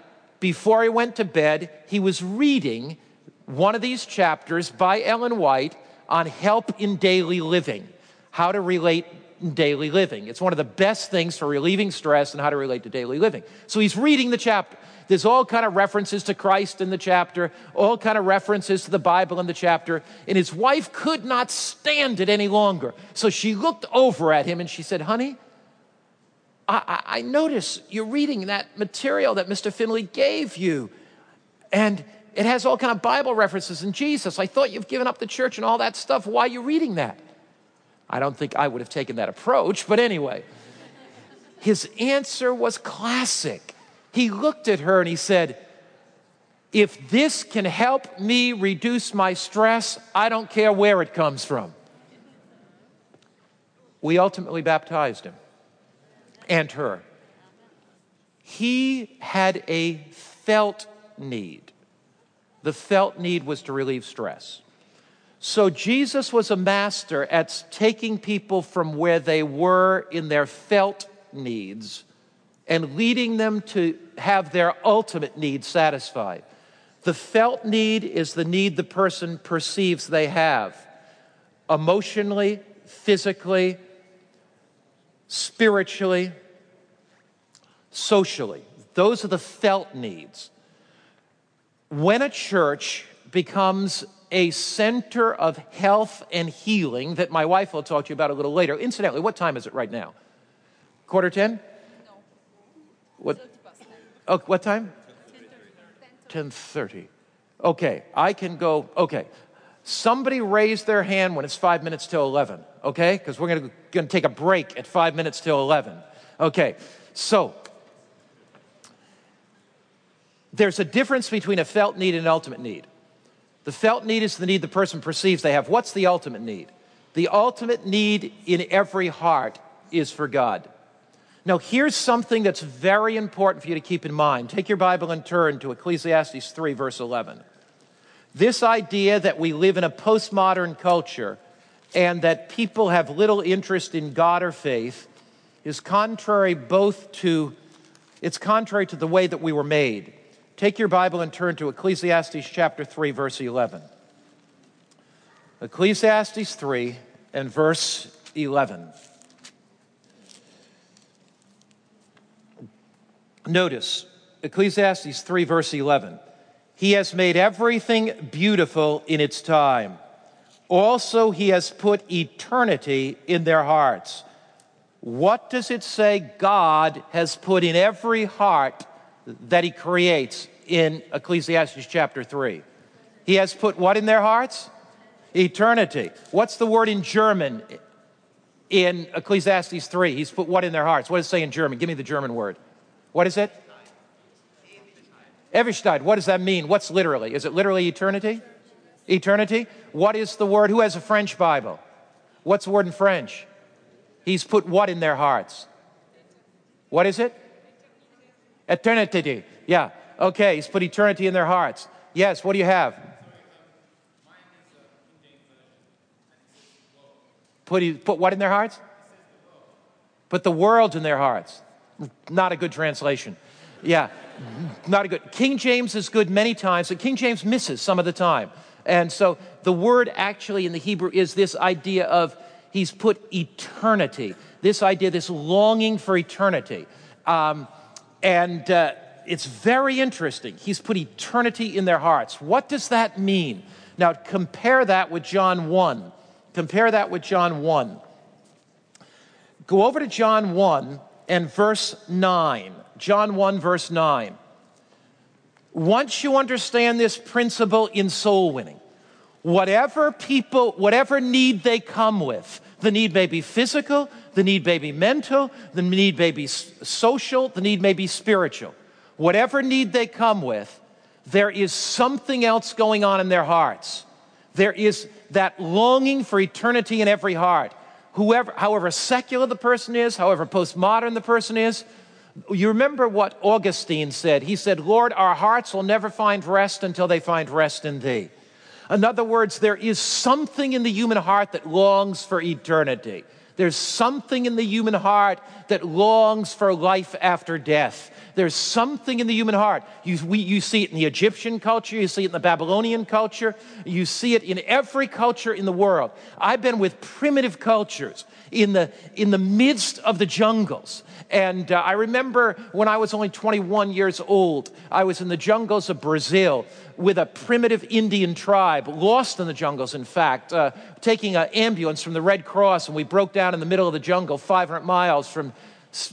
Speaker 2: before he went to bed, he was reading one of these chapters by Ellen White on help in daily living, how to relate in daily living. It's one of the best things for relieving stress and how to relate to daily living. So he's reading the chapter. There's all kind of references to Christ in the chapter, all kind of references to the Bible in the chapter, and his wife could not stand it any longer. So she looked over at him and she said, "Honey, I, I, I notice you're reading that material that Mr. Finley gave you, and it has all kind of Bible references and Jesus. I thought you've given up the church and all that stuff. Why are you reading that? I don't think I would have taken that approach, but anyway. His answer was classic. He looked at her and he said, If this can help me reduce my stress, I don't care where it comes from. We ultimately baptized him and her. He had a felt need. The felt need was to relieve stress. So Jesus was a master at taking people from where they were in their felt needs and leading them to have their ultimate needs satisfied. The felt need is the need the person perceives they have emotionally, physically, spiritually. socially. Those are the felt needs. When a church becomes a center of health and healing that my wife will talk to you about a little later. Incidentally, what time is it right now? Quarter 10? No. What? Oh, what time? 10:30. Okay, I can go. Okay, somebody raise their hand when it's five minutes till 11. Okay, because we're gonna, gonna take a break at five minutes till 11. Okay, so there's a difference between a felt need and an ultimate need. The felt need is the need the person perceives they have. What's the ultimate need? The ultimate need in every heart is for God. Now, here's something that's very important for you to keep in mind. Take your Bible and turn to Ecclesiastes 3, verse 11. This idea that we live in a postmodern culture and that people have little interest in God or faith is contrary both to it's contrary to the way that we were made. Take your Bible and turn to Ecclesiastes chapter 3 verse 11. Ecclesiastes 3 and verse 11. Notice Ecclesiastes 3, verse 11. He has made everything beautiful in its time. Also, he has put eternity in their hearts. What does it say God has put in every heart that he creates in Ecclesiastes chapter 3? He has put what in their hearts? Eternity. What's the word in German in Ecclesiastes 3? He's put what in their hearts? What does it say in German? Give me the German word. What is it? Ewigkeit. What does that mean? What's literally? Is it literally eternity? Eternity? What is the word? Who has a French Bible? What's the word in French? He's put what in their hearts? What is it? Eternity. Yeah. Okay, he's put eternity in their hearts. Yes, what do you have? Put, put what in their hearts? Put the world in their hearts. Not a good translation. Yeah, not a good. King James is good many times, but King James misses some of the time. And so the word actually in the Hebrew is this idea of he's put eternity, this idea, this longing for eternity. Um, and uh, it's very interesting. He's put eternity in their hearts. What does that mean? Now, compare that with John 1. Compare that with John 1. Go over to John 1 and verse 9. John 1, verse 9. Once you understand this principle in soul winning, whatever people, whatever need they come with, the need may be physical, the need may be mental, the need may be social, the need may be spiritual. Whatever need they come with, there is something else going on in their hearts. There is that longing for eternity in every heart whoever, however secular the person is, however postmodern the person is, you remember what Augustine said. He said, Lord, our hearts will never find rest until they find rest in thee. In other words, there is something in the human heart that longs for eternity. There's something in the human heart that longs for life after death. There's something in the human heart. You, we, you see it in the Egyptian culture, you see it in the Babylonian culture, you see it in every culture in the world. I've been with primitive cultures in the, in the midst of the jungles. And uh, I remember when I was only 21 years old, I was in the jungles of Brazil with a primitive Indian tribe, lost in the jungles, in fact, uh, taking an ambulance from the Red Cross, and we broke down in the middle of the jungle, 500 miles from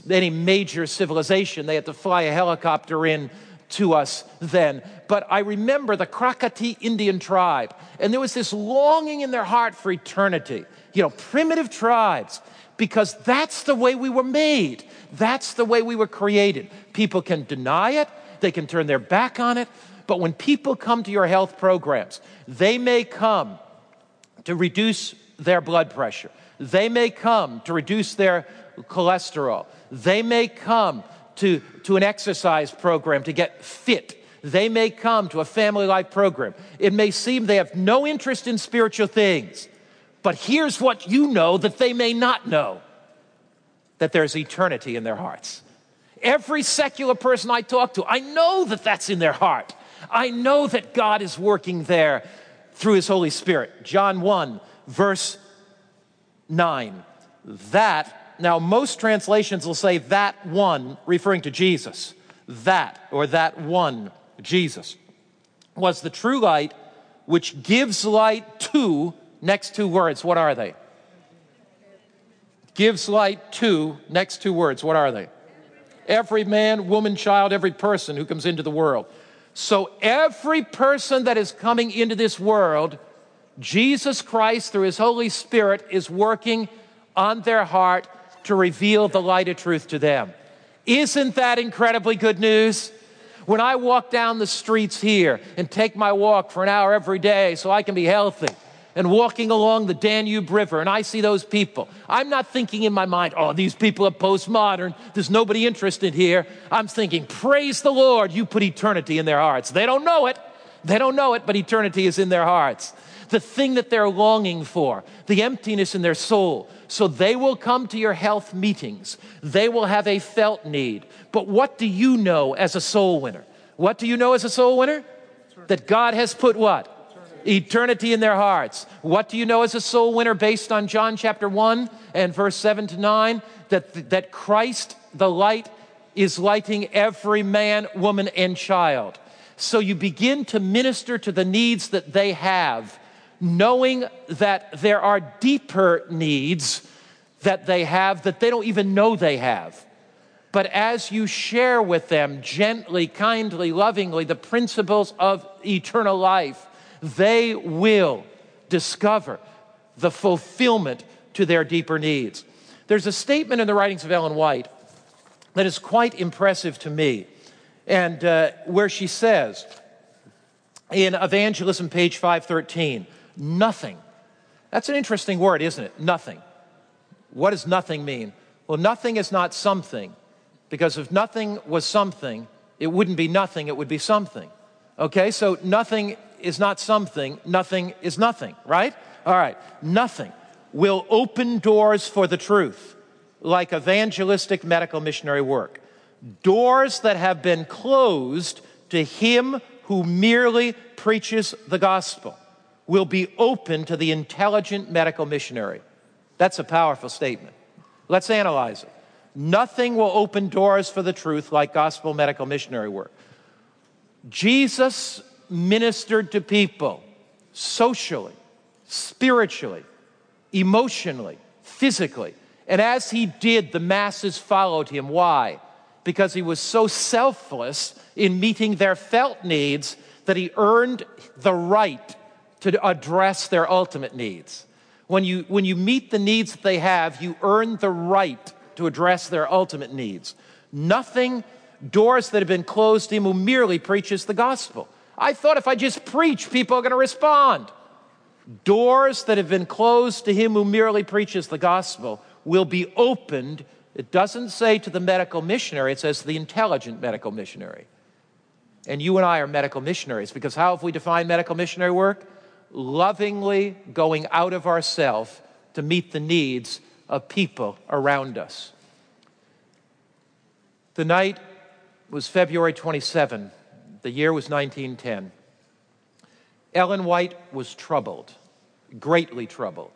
Speaker 2: any major civilization. They had to fly a helicopter in to us then. But I remember the Krakati Indian tribe, and there was this longing in their heart for eternity. You know, primitive tribes, because that's the way we were made. That's the way we were created. People can deny it, they can turn their back on it, but when people come to your health programs, they may come to reduce their blood pressure. They may come to reduce their cholesterol. They may come to, to an exercise program to get fit. They may come to a family life program. It may seem they have no interest in spiritual things, but here's what you know that they may not know that there's eternity in their hearts. Every secular person I talk to, I know that that's in their heart. I know that God is working there through His Holy Spirit. John 1, verse 9. That Now, most translations will say that one, referring to Jesus. That, or that one, Jesus, was the true light which gives light to, next two words, what are they? Gives light to, next two words, what are they? Every man, woman, child, every person who comes into the world. So every person that is coming into this world, Jesus Christ, through his Holy Spirit, is working on their heart to reveal the light of truth to them. Isn't that incredibly good news? When I walk down the streets here and take my walk for an hour every day so I can be healthy, and walking along the Danube River, and I see those people, I'm not thinking in my mind, oh, these people are postmodern. There's nobody interested here. I'm thinking, praise the Lord, you put eternity in their hearts. They don't know it. They don't know it, but eternity is in their hearts. The thing that they're longing for, the emptiness in their soul. So they will come to your health meetings. They will have a felt need. But what do you know as a soul winner? What do you know as a soul winner? That God has put what? Eternity in their hearts. What do you know as a soul winner based on John chapter 1 and verse 7 to 9? That, that Christ, the light, is lighting every man, woman, and child. So you begin to minister to the needs that they have, knowing that there are deeper needs that they have that they don't even know they have. But as you share with them gently, kindly, lovingly the principles of eternal life, they will discover the fulfillment to their deeper needs. There's a statement in the writings of Ellen White that is quite impressive to me, and uh, where she says in Evangelism, page 513, nothing. That's an interesting word, isn't it? Nothing. What does nothing mean? Well, nothing is not something, because if nothing was something, it wouldn't be nothing, it would be something. Okay, so nothing is not something, nothing is nothing, right? All right, nothing will open doors for the truth, like evangelistic medical missionary work. Doors that have been closed to him who merely preaches the gospel will be open to the intelligent medical missionary. That's a powerful statement. Let's analyze it. Nothing will open doors for the truth like gospel medical missionary work. Jesus ministered to people socially, spiritually, emotionally, physically. And as he did, the masses followed him. Why? Because he was so selfless in meeting their felt needs that he earned the right to address their ultimate needs. When you, when you meet the needs that they have, you earn the right to address their ultimate needs. Nothing, doors that have been closed to him who merely preaches the gospel. I thought if I just preach, people are going to respond. Doors that have been closed to him who merely preaches the gospel will be opened. It doesn't say to the medical missionary, it says the intelligent medical missionary. And you and I are medical missionaries because how have we defined medical missionary work? Lovingly going out of ourselves to meet the needs of people around us. The night was February 27, the year was 1910. Ellen White was troubled, greatly troubled.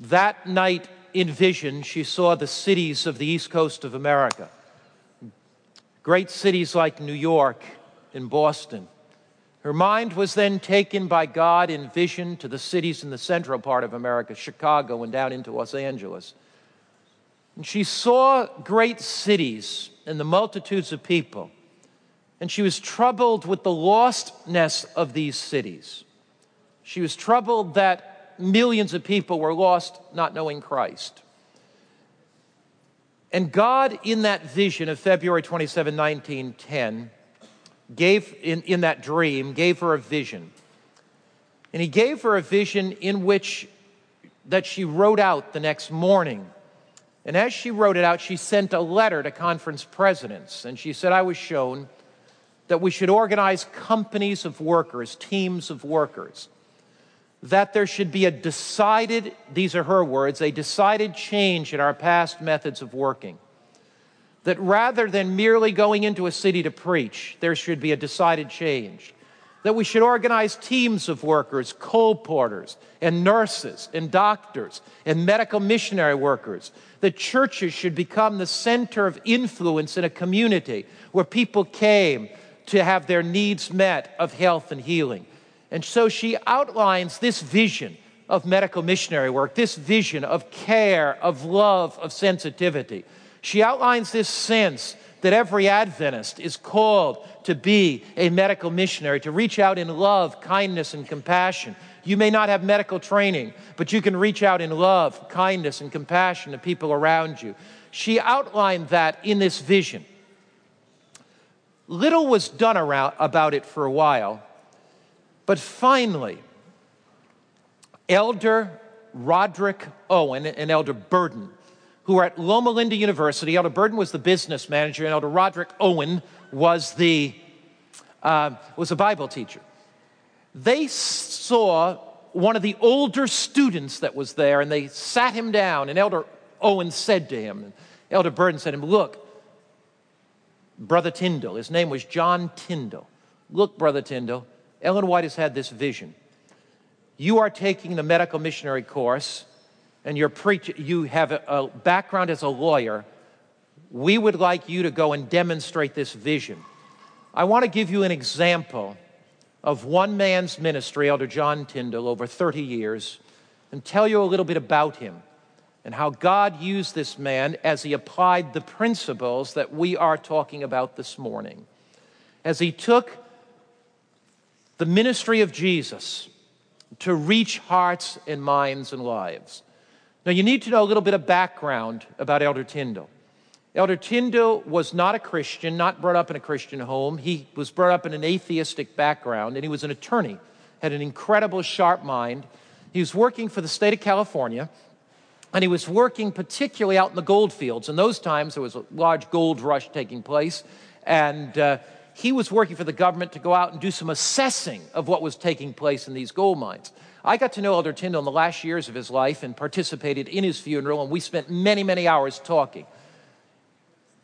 Speaker 2: That night in vision, she saw the cities of the east coast of America. Great cities like New York and Boston. Her mind was then taken by God in vision to the cities in the central part of America, Chicago, and down into Los Angeles. And she saw great cities and the multitudes of people and she was troubled with the lostness of these cities. She was troubled that millions of people were lost not knowing Christ. And God, in that vision of February 27, 1910, gave, in, in that dream, gave her a vision. And he gave her a vision in which that she wrote out the next morning. And as she wrote it out, she sent a letter to conference presidents. And she said, I was shown that we should organize companies of workers, teams of workers, that there should be a decided, these are her words, a decided change in our past methods of working. That rather than merely going into a city to preach, there should be a decided change. that we should organize teams of workers, colporteurs, and nurses, and doctors, and medical missionary workers. That churches should become the center of influence in a community where people came to have their needs met of health and healing. And so she outlines this vision of medical missionary work, this vision of care, of love, of sensitivity. She outlines this sense that every Adventist is called to be a medical missionary, to reach out in love, kindness, and compassion. You may not have medical training, but you can reach out in love, kindness, and compassion to people around you. She outlined that in this vision. Little was done around, about it for a while, but finally, Elder Roderick Owen and Elder Burden who were at Loma Linda University. Elder Burden was the business manager, and Elder Roderick Owen was the uh, was a Bible teacher. They saw one of the older students that was there, and they sat him down. And Elder Owen said to him, and Elder Burden said to him, "Look, Brother Tindall. His name was John Tindall. Look, Brother Tindall. Ellen White has had this vision. You are taking the medical missionary course." and you're preach- you have a, a background as a lawyer, we would like you to go and demonstrate this vision. I want to give you an example of one man's ministry, Elder John Tindall, over 30 years, and tell you a little bit about him and how God used this man as he applied the principles that we are talking about this morning. As he took the ministry of Jesus to reach hearts and minds and lives. Now, you need to know a little bit of background about Elder Tindall. Elder Tindall was not a Christian, not brought up in a Christian home. He was brought up in an atheistic background, and he was an attorney, had an incredible sharp mind. He was working for the state of California, and he was working particularly out in the gold fields. In those times, there was a large gold rush taking place, and uh, he was working for the government to go out and do some assessing of what was taking place in these gold mines. I got to know Elder Tindall in the last years of his life and participated in his funeral, and we spent many, many hours talking.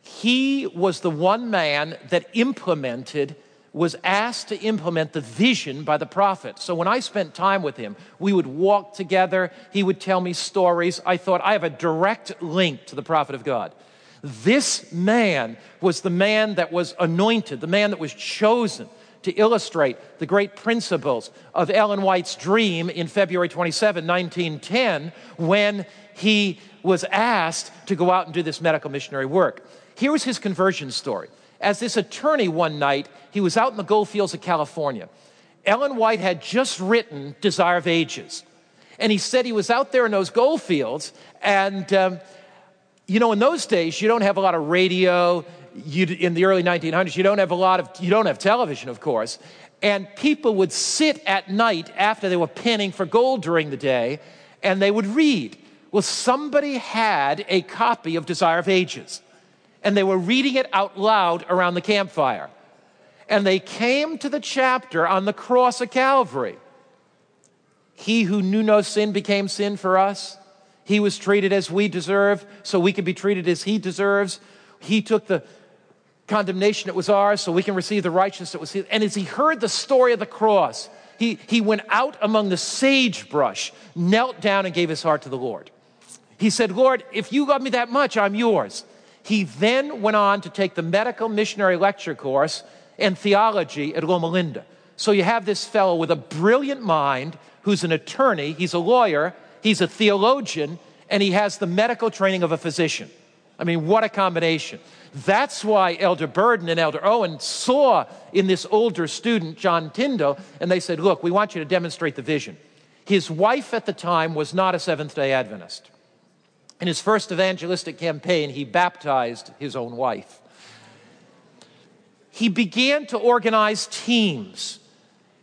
Speaker 2: He was the one man that implemented, was asked to implement the vision by the prophet. So when I spent time with him, we would walk together. He would tell me stories. I thought, I have a direct link to the prophet of God. This man was the man that was anointed, the man that was chosen to illustrate the great principles of Ellen White's dream in February 27, 1910, when he was asked to go out and do this medical missionary work. Here was his conversion story. As this attorney one night, he was out in the gold fields of California. Ellen White had just written Desire of Ages. And he said he was out there in those gold fields, and um, you know, in those days, you don't have a lot of radio, you, in the early 1900s, you don't have a lot of, you don't have television, of course. And people would sit at night after they were panning for gold during the day, and they would read. Well, somebody had a copy of Desire of Ages, and they were reading it out loud around the campfire. And they came to the chapter on the cross of Calvary. He who knew no sin became sin for us. He was treated as we deserve, so we can be treated as he deserves. He took the condemnation that was ours so we can receive the righteousness that was his. And as he heard the story of the cross, he, he went out among the sagebrush, knelt down, and gave his heart to the Lord. He said, Lord, if you love me that much, I'm yours. He then went on to take the medical missionary lecture course and theology at Loma Linda. So you have this fellow with a brilliant mind who's an attorney, he's a lawyer, he's a theologian, and he has the medical training of a physician. I mean, what a combination. That's why Elder Burden and Elder Owen saw in this older student, John Tindall, and they said, Look, we want you to demonstrate the vision. His wife at the time was not a Seventh day Adventist. In his first evangelistic campaign, he baptized his own wife. He began to organize teams,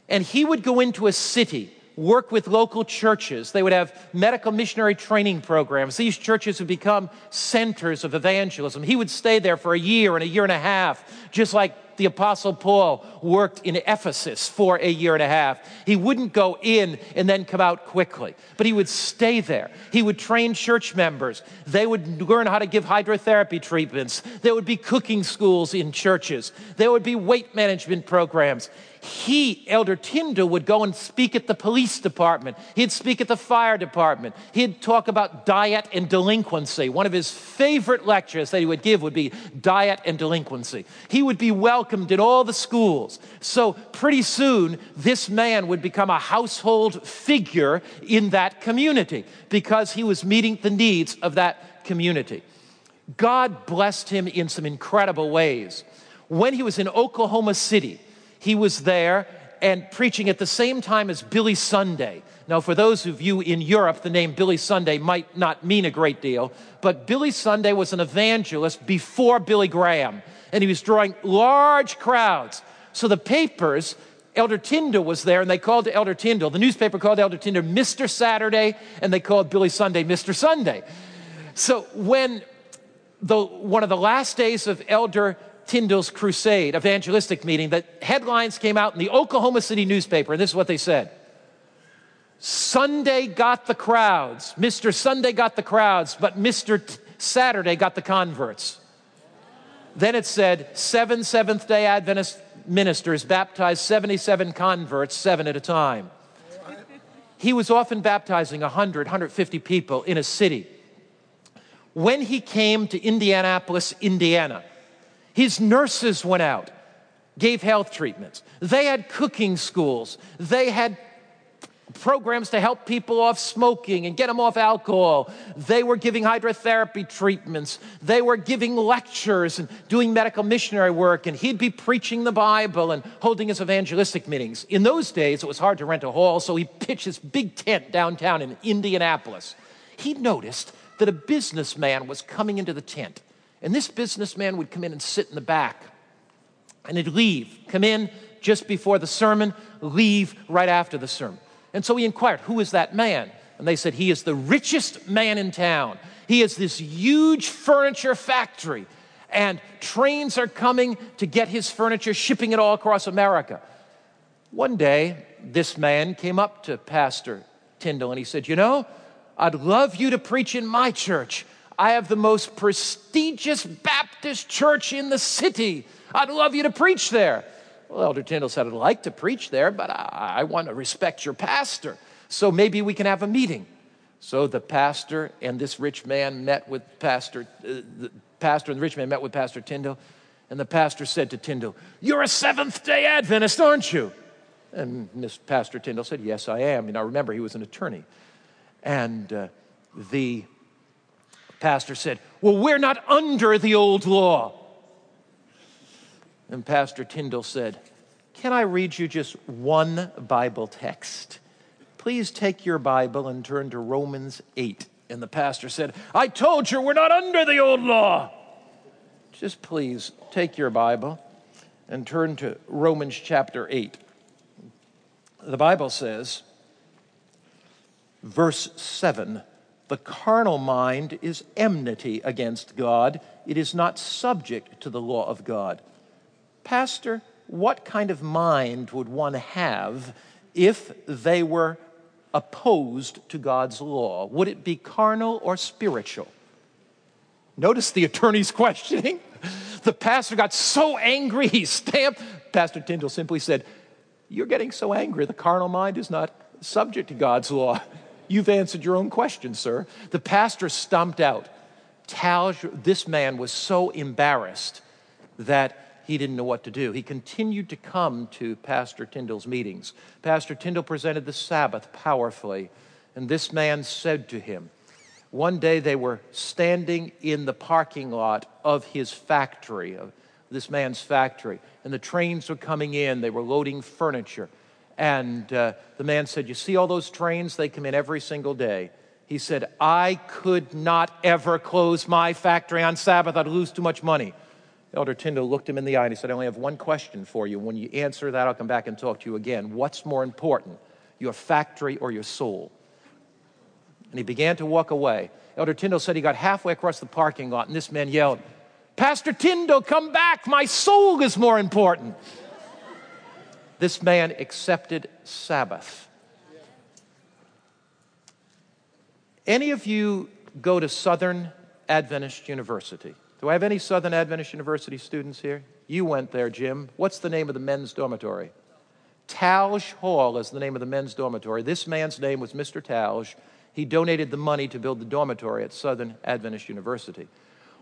Speaker 2: and he would go into a city work with local churches. They would have medical missionary training programs. These churches would become centers of evangelism. He would stay there for a year and a year and a half, just like the Apostle Paul worked in Ephesus for a year and a half. He wouldn't go in and then come out quickly, but he would stay there. He would train church members. They would learn how to give hydrotherapy treatments. There would be cooking schools in churches. There would be weight management programs. He, Elder Tindall, would go and speak at the police department. He'd speak at the fire department. He'd talk about diet and delinquency. One of his favorite lectures that he would give would be diet and delinquency. He would be welcomed in all the schools. So, pretty soon, this man would become a household figure in that community because he was meeting the needs of that community. God blessed him in some incredible ways. When he was in Oklahoma City, he was there and preaching at the same time as Billy Sunday. Now, for those of you in Europe, the name Billy Sunday might not mean a great deal, but Billy Sunday was an evangelist before Billy Graham, and he was drawing large crowds. So the papers, Elder Tindall was there, and they called Elder Tindall, the newspaper called Elder Tindall Mr. Saturday, and they called Billy Sunday Mr. Sunday. So when the, one of the last days of Elder Tindall's crusade, evangelistic meeting, the headlines came out in the Oklahoma City newspaper, and this is what they said Sunday got the crowds. Mr. Sunday got the crowds, but Mr. T- Saturday got the converts. Then it said, seven Seventh day Adventist ministers baptized 77 converts, seven at a time. He was often baptizing 100, 150 people in a city. When he came to Indianapolis, Indiana, his nurses went out, gave health treatments. They had cooking schools. They had programs to help people off smoking and get them off alcohol. They were giving hydrotherapy treatments. They were giving lectures and doing medical missionary work. And he'd be preaching the Bible and holding his evangelistic meetings. In those days, it was hard to rent a hall, so he pitched his big tent downtown in Indianapolis. He noticed that a businessman was coming into the tent. And this businessman would come in and sit in the back and he'd leave, come in just before the sermon, leave right after the sermon. And so he inquired, Who is that man? And they said, He is the richest man in town. He has this huge furniture factory, and trains are coming to get his furniture, shipping it all across America. One day, this man came up to Pastor Tindall and he said, You know, I'd love you to preach in my church. I have the most prestigious Baptist church in the city. I'd love you to preach there. Well, Elder Tindall said, I'd like to preach there, but I, I want to respect your pastor. So maybe we can have a meeting. So the pastor and this rich man met with Pastor, uh, the pastor and the rich man met with Pastor Tindall. And the pastor said to Tindall, You're a Seventh day Adventist, aren't you? And Miss Pastor Tindall said, Yes, I am. You know, remember, he was an attorney. And uh, the pastor said, Well, we're not under the old law. And Pastor Tindall said, Can I read you just one Bible text? Please take your Bible and turn to Romans 8. And the pastor said, I told you we're not under the old law. Just please take your Bible and turn to Romans chapter 8. The Bible says, verse 7 the carnal mind is enmity against God, it is not subject to the law of God. Pastor, what kind of mind would one have if they were opposed to God's law? Would it be carnal or spiritual? Notice the attorney's questioning. The pastor got so angry, he stamped. Pastor Tindall simply said, You're getting so angry, the carnal mind is not subject to God's law. You've answered your own question, sir. The pastor stumped out. This man was so embarrassed that he didn't know what to do. He continued to come to Pastor Tindall's meetings. Pastor Tindall presented the Sabbath powerfully, and this man said to him, one day they were standing in the parking lot of his factory, of this man's factory, and the trains were coming in. They were loading furniture. And uh, the man said, You see all those trains? They come in every single day. He said, I could not ever close my factory on Sabbath. I'd lose too much money. Elder Tindall looked him in the eye and he said, I only have one question for you. When you answer that, I'll come back and talk to you again. What's more important, your factory or your soul? And he began to walk away. Elder Tindall said he got halfway across the parking lot and this man yelled, Pastor Tindall, come back. My soul is more important. This man accepted Sabbath. Any of you go to Southern Adventist University? Do I have any Southern Adventist University students here? You went there, Jim. What's the name of the men's dormitory? Talge Hall is the name of the men's dormitory. This man's name was Mr. Talge. He donated the money to build the dormitory at Southern Adventist University.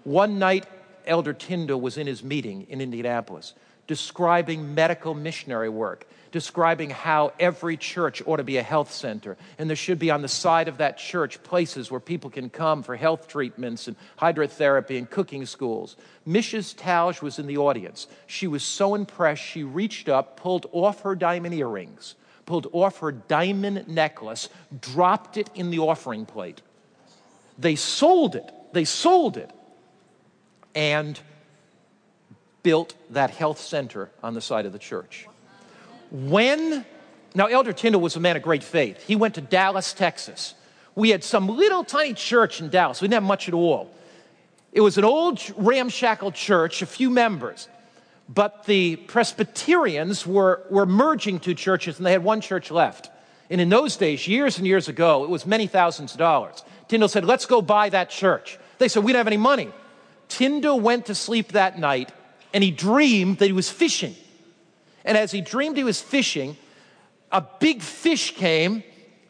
Speaker 2: One night, Elder Tindall was in his meeting in Indianapolis describing medical missionary work, describing how every church ought to be a health center. And there should be on the side of that church places where people can come for health treatments and hydrotherapy and cooking schools. Mrs. Talge was in the audience. She was so impressed, she reached up, pulled off her diamond earrings, pulled off her diamond necklace, dropped it in the offering plate. They sold it. They sold it. And built that health center on the side of the church. When, now Elder Tindall was a man of great faith. He went to Dallas, Texas. We had some little tiny church in Dallas. We didn't have much at all. It was an old ramshackle church, a few members. But the Presbyterians were, were merging two churches and they had one church left. And in those days, years and years ago, it was many thousands of dollars. Tindall said, Let's go buy that church. They said, We don't have any money. Tindall went to sleep that night and he dreamed that he was fishing. And as he dreamed he was fishing, a big fish came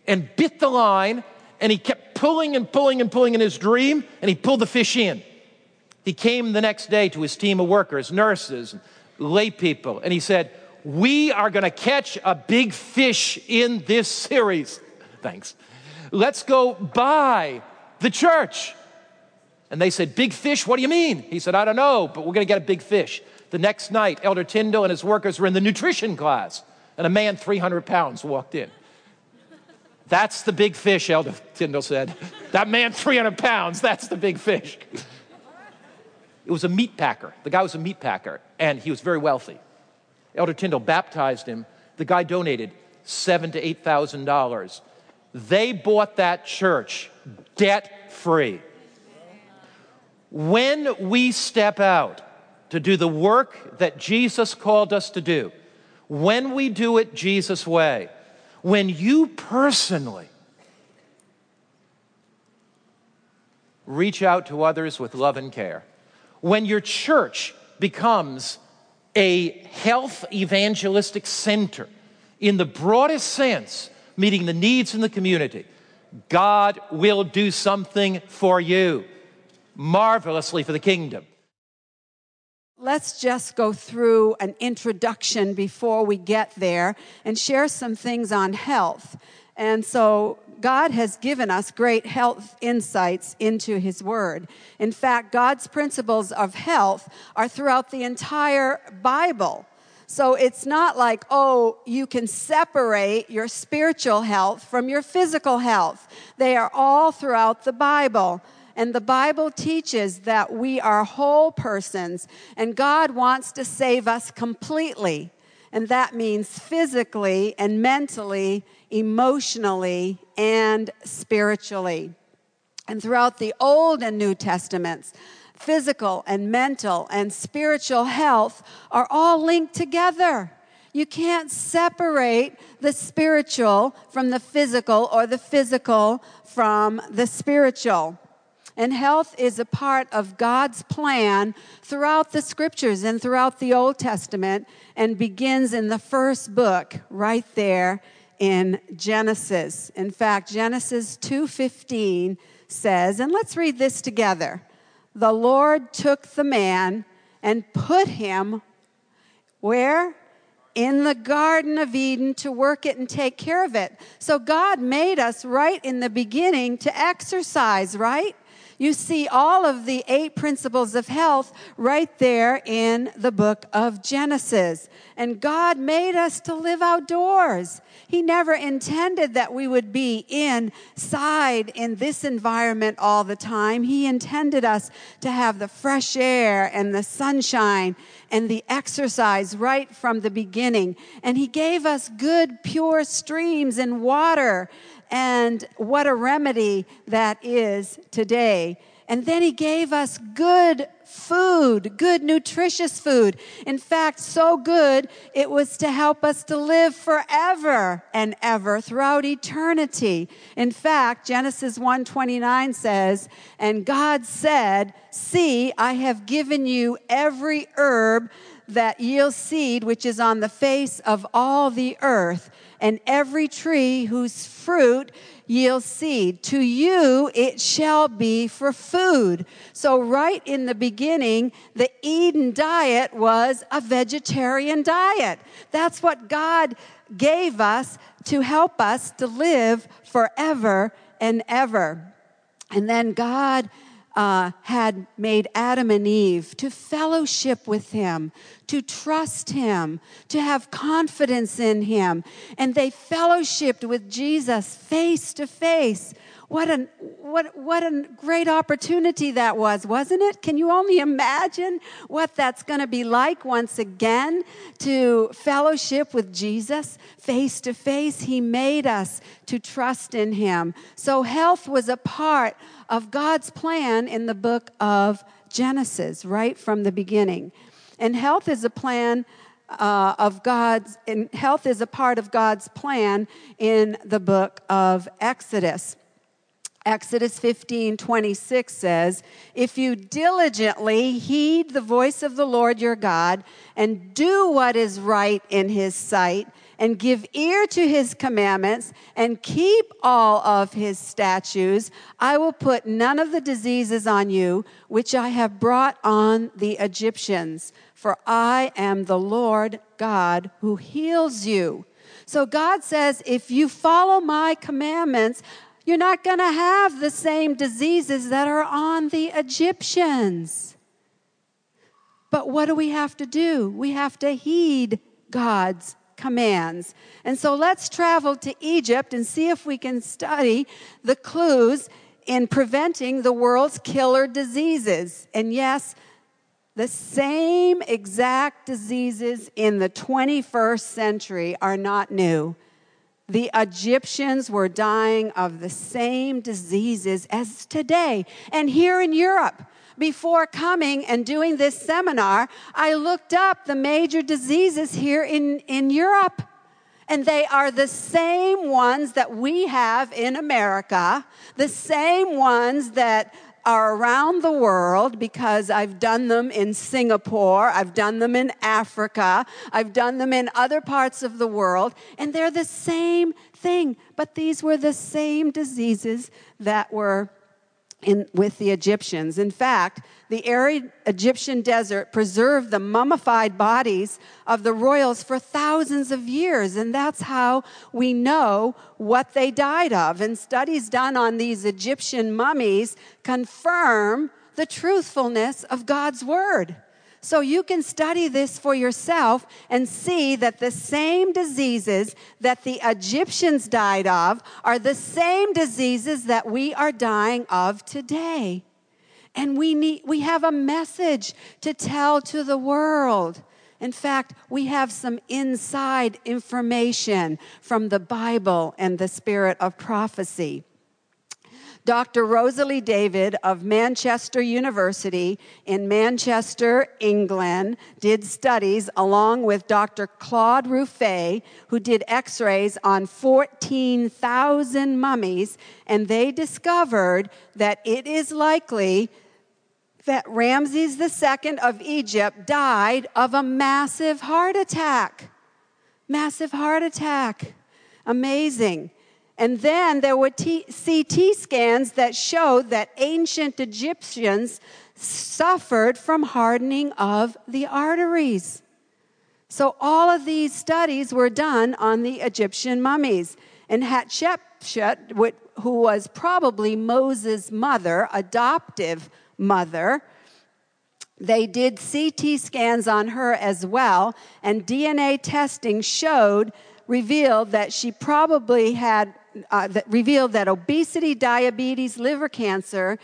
Speaker 2: and bit the line, and he kept pulling and pulling and pulling in his dream, and he pulled the fish in. He came the next day to his team of workers, nurses, lay people, and he said, We are going to catch a big fish in this series. Thanks. Let's go buy the church. And they said, Big fish? What do you mean? He said, I don't know, but we're going to get a big fish. The next night, Elder Tindall and his workers were in the nutrition class, and a man 300 pounds walked in. That's the big fish, Elder Tindall said. That man 300 pounds, that's the big fish. It was a meat packer. The guy was a meat packer, and he was very wealthy. Elder Tindall baptized him. The guy donated seven to eight thousand dollars. They bought that church debt free. When we step out to do the work that Jesus called us to do, when we do it Jesus' way, when you personally reach out to others with love and care, when your church becomes a health evangelistic center in the broadest sense, meeting the needs in the community, God will do something for you marvelously for the kingdom.
Speaker 5: Let's just go through an introduction before we get there and share some things on health. And so, God has given us great health insights into His Word. In fact, God's principles of health are throughout the entire Bible. So it's not like, oh, you can separate your spiritual health from your physical health. They are all throughout the Bible. And the Bible teaches that we are whole persons, and God wants to save us completely. And that means physically and mentally, emotionally, and spiritually. And throughout the Old and New Testaments, physical and mental and spiritual health are all linked together. You can't separate the spiritual from the physical or the physical from the spiritual. And health is a part of God's plan throughout the scriptures and throughout the Old Testament and begins in the first book right there in Genesis. In fact, Genesis 2:15 says, and let's read this together. The Lord took the man and put him where? in the Garden of Eden to work it and take care of it. So God made us right in the beginning to exercise, right? You see all of the eight principles of health right there in the book of Genesis. And God made us to live outdoors. He never intended that we would be inside in this environment all the time. He intended us to have the fresh air and the sunshine and the exercise right from the beginning. And He gave us good, pure streams and water and what a remedy that is today. And then he gave us good food, good, nutritious food. In fact, so good, it was to help us to live forever and ever throughout eternity. In fact, Genesis 1:29 says, "And God said, See, I have given you every herb that yields seed which is on the face of all the earth, and every tree whose fruit yields seed. To you it shall be for food. So, right in the beginning, the Eden diet was a vegetarian diet. That's what God gave us to help us to live forever and ever. And then God uh, had made Adam and Eve to fellowship with him, to trust him, to have confidence in him. And they fellowshipped with Jesus face to face. What a, what, what a great opportunity that was, wasn't it? Can you only imagine what that's going to be like once again to fellowship with Jesus face to face? He made us to trust in him. So health was a part of God's plan in the book of Genesis, right from the beginning. And health is a plan uh, of God's, and health is a part of God's plan in the book of Exodus. Exodus 15 26 says, If you diligently heed the voice of the Lord your God and do what is right in his sight, and give ear to his commandments and keep all of his statutes, I will put none of the diseases on you which I have brought on the Egyptians, for I am the Lord God who heals you. So God says, if you follow my commandments, you're not going to have the same diseases that are on the Egyptians. But what do we have to do? We have to heed God's commands. And so let's travel to Egypt and see if we can study the clues in preventing the world's killer diseases. And yes, the same exact diseases in the 21st century are not new. The Egyptians were dying of the same diseases as today. And here in Europe, before coming and doing this seminar, I looked up the major diseases here in, in Europe. And they are the same ones that we have in America, the same ones that are around the world because I've done them in Singapore, I've done them in Africa, I've done them in other parts of the world, and they're the same thing. But these were the same diseases that were in, with the Egyptians. In fact, the arid Egyptian desert preserved the mummified bodies of the royals for thousands of years, and that's how we know what they died of. And studies done on these Egyptian mummies confirm the truthfulness of God's word. So you can study this for yourself and see that the same diseases that the Egyptians died of are the same diseases that we are dying of today. And we need we have a message to tell to the world. In fact, we have some inside information from the Bible and the spirit of prophecy. Dr. Rosalie David of Manchester University in Manchester, England, did studies along with Dr. Claude Ruffet, who did x rays on 14,000 mummies, and they discovered that it is likely that Ramses II of Egypt died of a massive heart attack. Massive heart attack. Amazing. And then there were T- CT scans that showed that ancient Egyptians suffered from hardening of the arteries. So all of these studies were done on the Egyptian mummies. And Hatshepsut, who was probably Moses' mother, adoptive mother, they did CT scans on her as well, and DNA testing showed, revealed that she probably had uh, that revealed that obesity, diabetes, liver cancer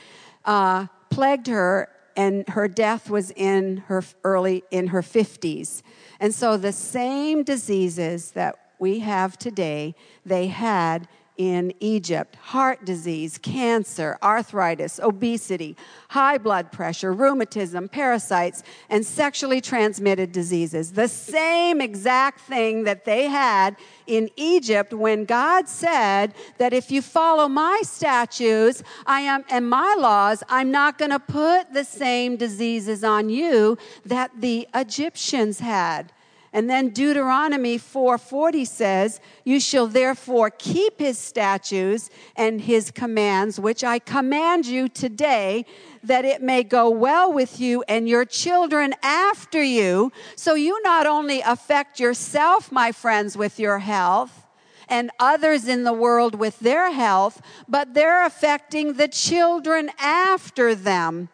Speaker 5: uh, plagued her, and her death was in her early in her 50s. And so the same diseases that we have today, they had in Egypt heart disease, cancer, arthritis, obesity, high blood pressure, rheumatism, parasites, and sexually transmitted diseases. The same exact thing that they had in Egypt when God said that if you follow my statutes I am, and my laws, I'm not going to put the same diseases on you that the Egyptians had. And then Deuteronomy 4:40 says, "You shall therefore keep his statutes and his commands which I command you today, that it may go well with you and your children after you." So you not only affect yourself, my friends, with your health, and others in the world with their health, but they're affecting the children after them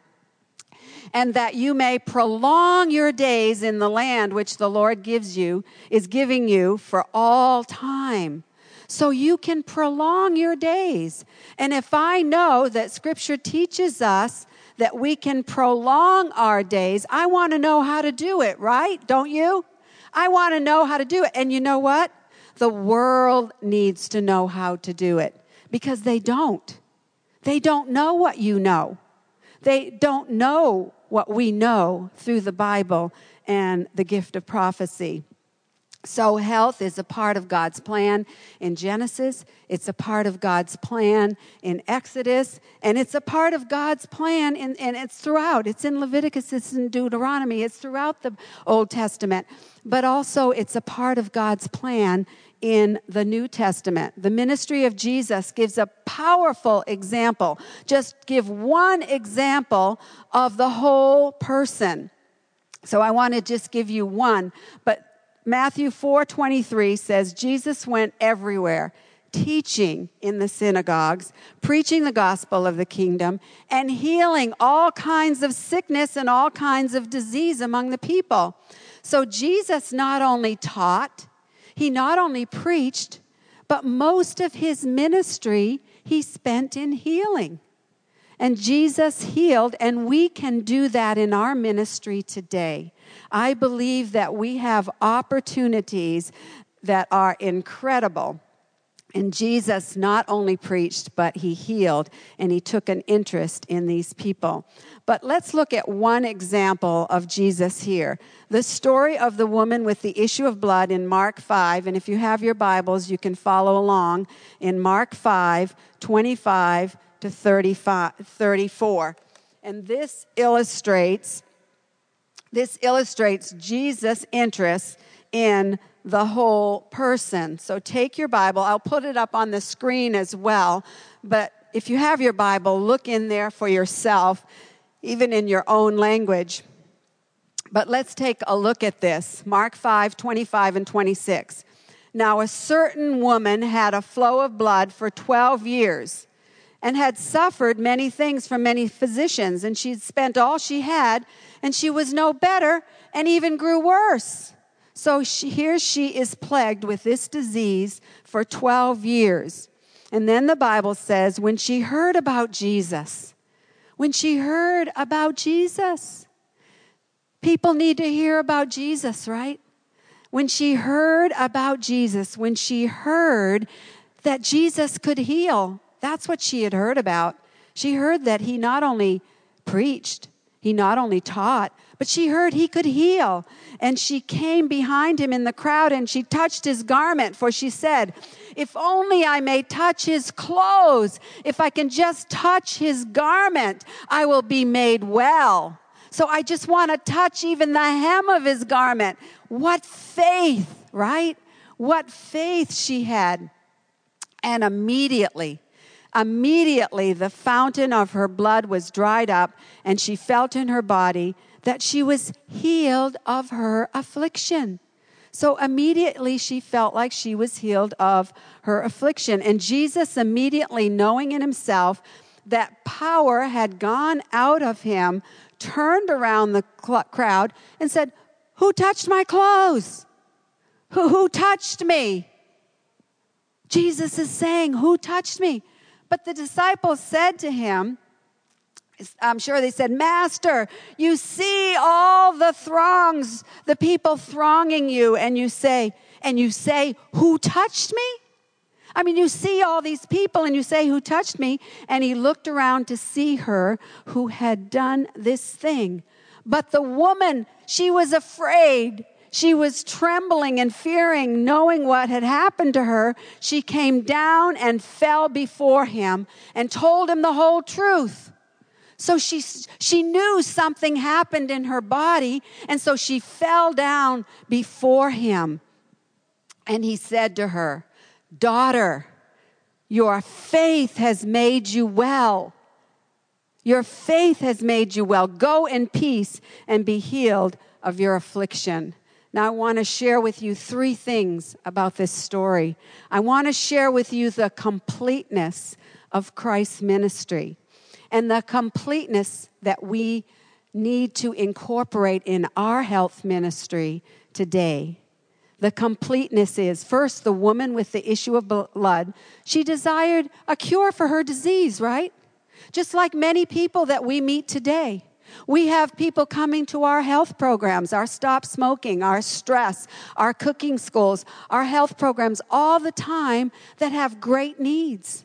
Speaker 5: and that you may prolong your days in the land which the Lord gives you, is giving you for all time. So you can prolong your days. And if I know that scripture teaches us that we can prolong our days, I want to know how to do it, right? Don't you? I want to know how to do it. And you know what? The world needs to know how to do it because they don't. They don't know what you know. They don't know what we know through the Bible and the gift of prophecy. So, health is a part of God's plan in Genesis. It's a part of God's plan in Exodus. And it's a part of God's plan, in, and it's throughout. It's in Leviticus, it's in Deuteronomy, it's throughout the Old Testament. But also, it's a part of God's plan in the New Testament. The ministry of Jesus gives a powerful example. Just give one example of the whole person. So I want to just give you one, but Matthew 4:23 says Jesus went everywhere teaching in the synagogues, preaching the gospel of the kingdom, and healing all kinds of sickness and all kinds of disease among the people. So Jesus not only taught, he not only preached, but most of his ministry he spent in healing. And Jesus healed, and we can do that in our ministry today. I believe that we have opportunities that are incredible and Jesus not only preached, but he healed and he took an interest in these people. But let's look at one example of Jesus here. The story of the woman with the issue of blood in Mark 5. And if you have your Bibles, you can follow along in Mark 5 25 to 35, 34. And this illustrates. This illustrates Jesus' interest in the whole person. So take your Bible. I'll put it up on the screen as well. But if you have your Bible, look in there for yourself, even in your own language. But let's take a look at this Mark 5 25 and 26. Now, a certain woman had a flow of blood for 12 years and had suffered many things from many physicians, and she'd spent all she had, and she was no better and even grew worse. So she, here she is plagued with this disease for 12 years. And then the Bible says, when she heard about Jesus, when she heard about Jesus, people need to hear about Jesus, right? When she heard about Jesus, when she heard that Jesus could heal, that's what she had heard about. She heard that he not only preached, he not only taught, but she heard he could heal. And she came behind him in the crowd and she touched his garment, for she said, If only I may touch his clothes, if I can just touch his garment, I will be made well. So I just want to touch even the hem of his garment. What faith, right? What faith she had. And immediately, immediately the fountain of her blood was dried up, and she felt in her body that she was healed of her affliction. So immediately she felt like she was healed of her affliction. And Jesus, immediately knowing in himself that power had gone out of him, turned around the cl- crowd and said, Who touched my clothes? Who, who touched me? Jesus is saying, Who touched me? But the disciples said to him, I'm sure they said, Master, you see all the throngs, the people thronging you, and you say, and you say, Who touched me? I mean, you see all these people and you say, Who touched me? And he looked around to see her who had done this thing. But the woman, she was afraid. She was trembling and fearing, knowing what had happened to her. She came down and fell before him and told him the whole truth. So she, she knew something happened in her body, and so she fell down before him. And he said to her, Daughter, your faith has made you well. Your faith has made you well. Go in peace and be healed of your affliction. Now, I want to share with you three things about this story. I want to share with you the completeness of Christ's ministry and the completeness that we need to incorporate in our health ministry today. The completeness is first, the woman with the issue of blood, she desired a cure for her disease, right? Just like many people that we meet today. We have people coming to our health programs, our stop smoking, our stress, our cooking schools, our health programs all the time that have great needs.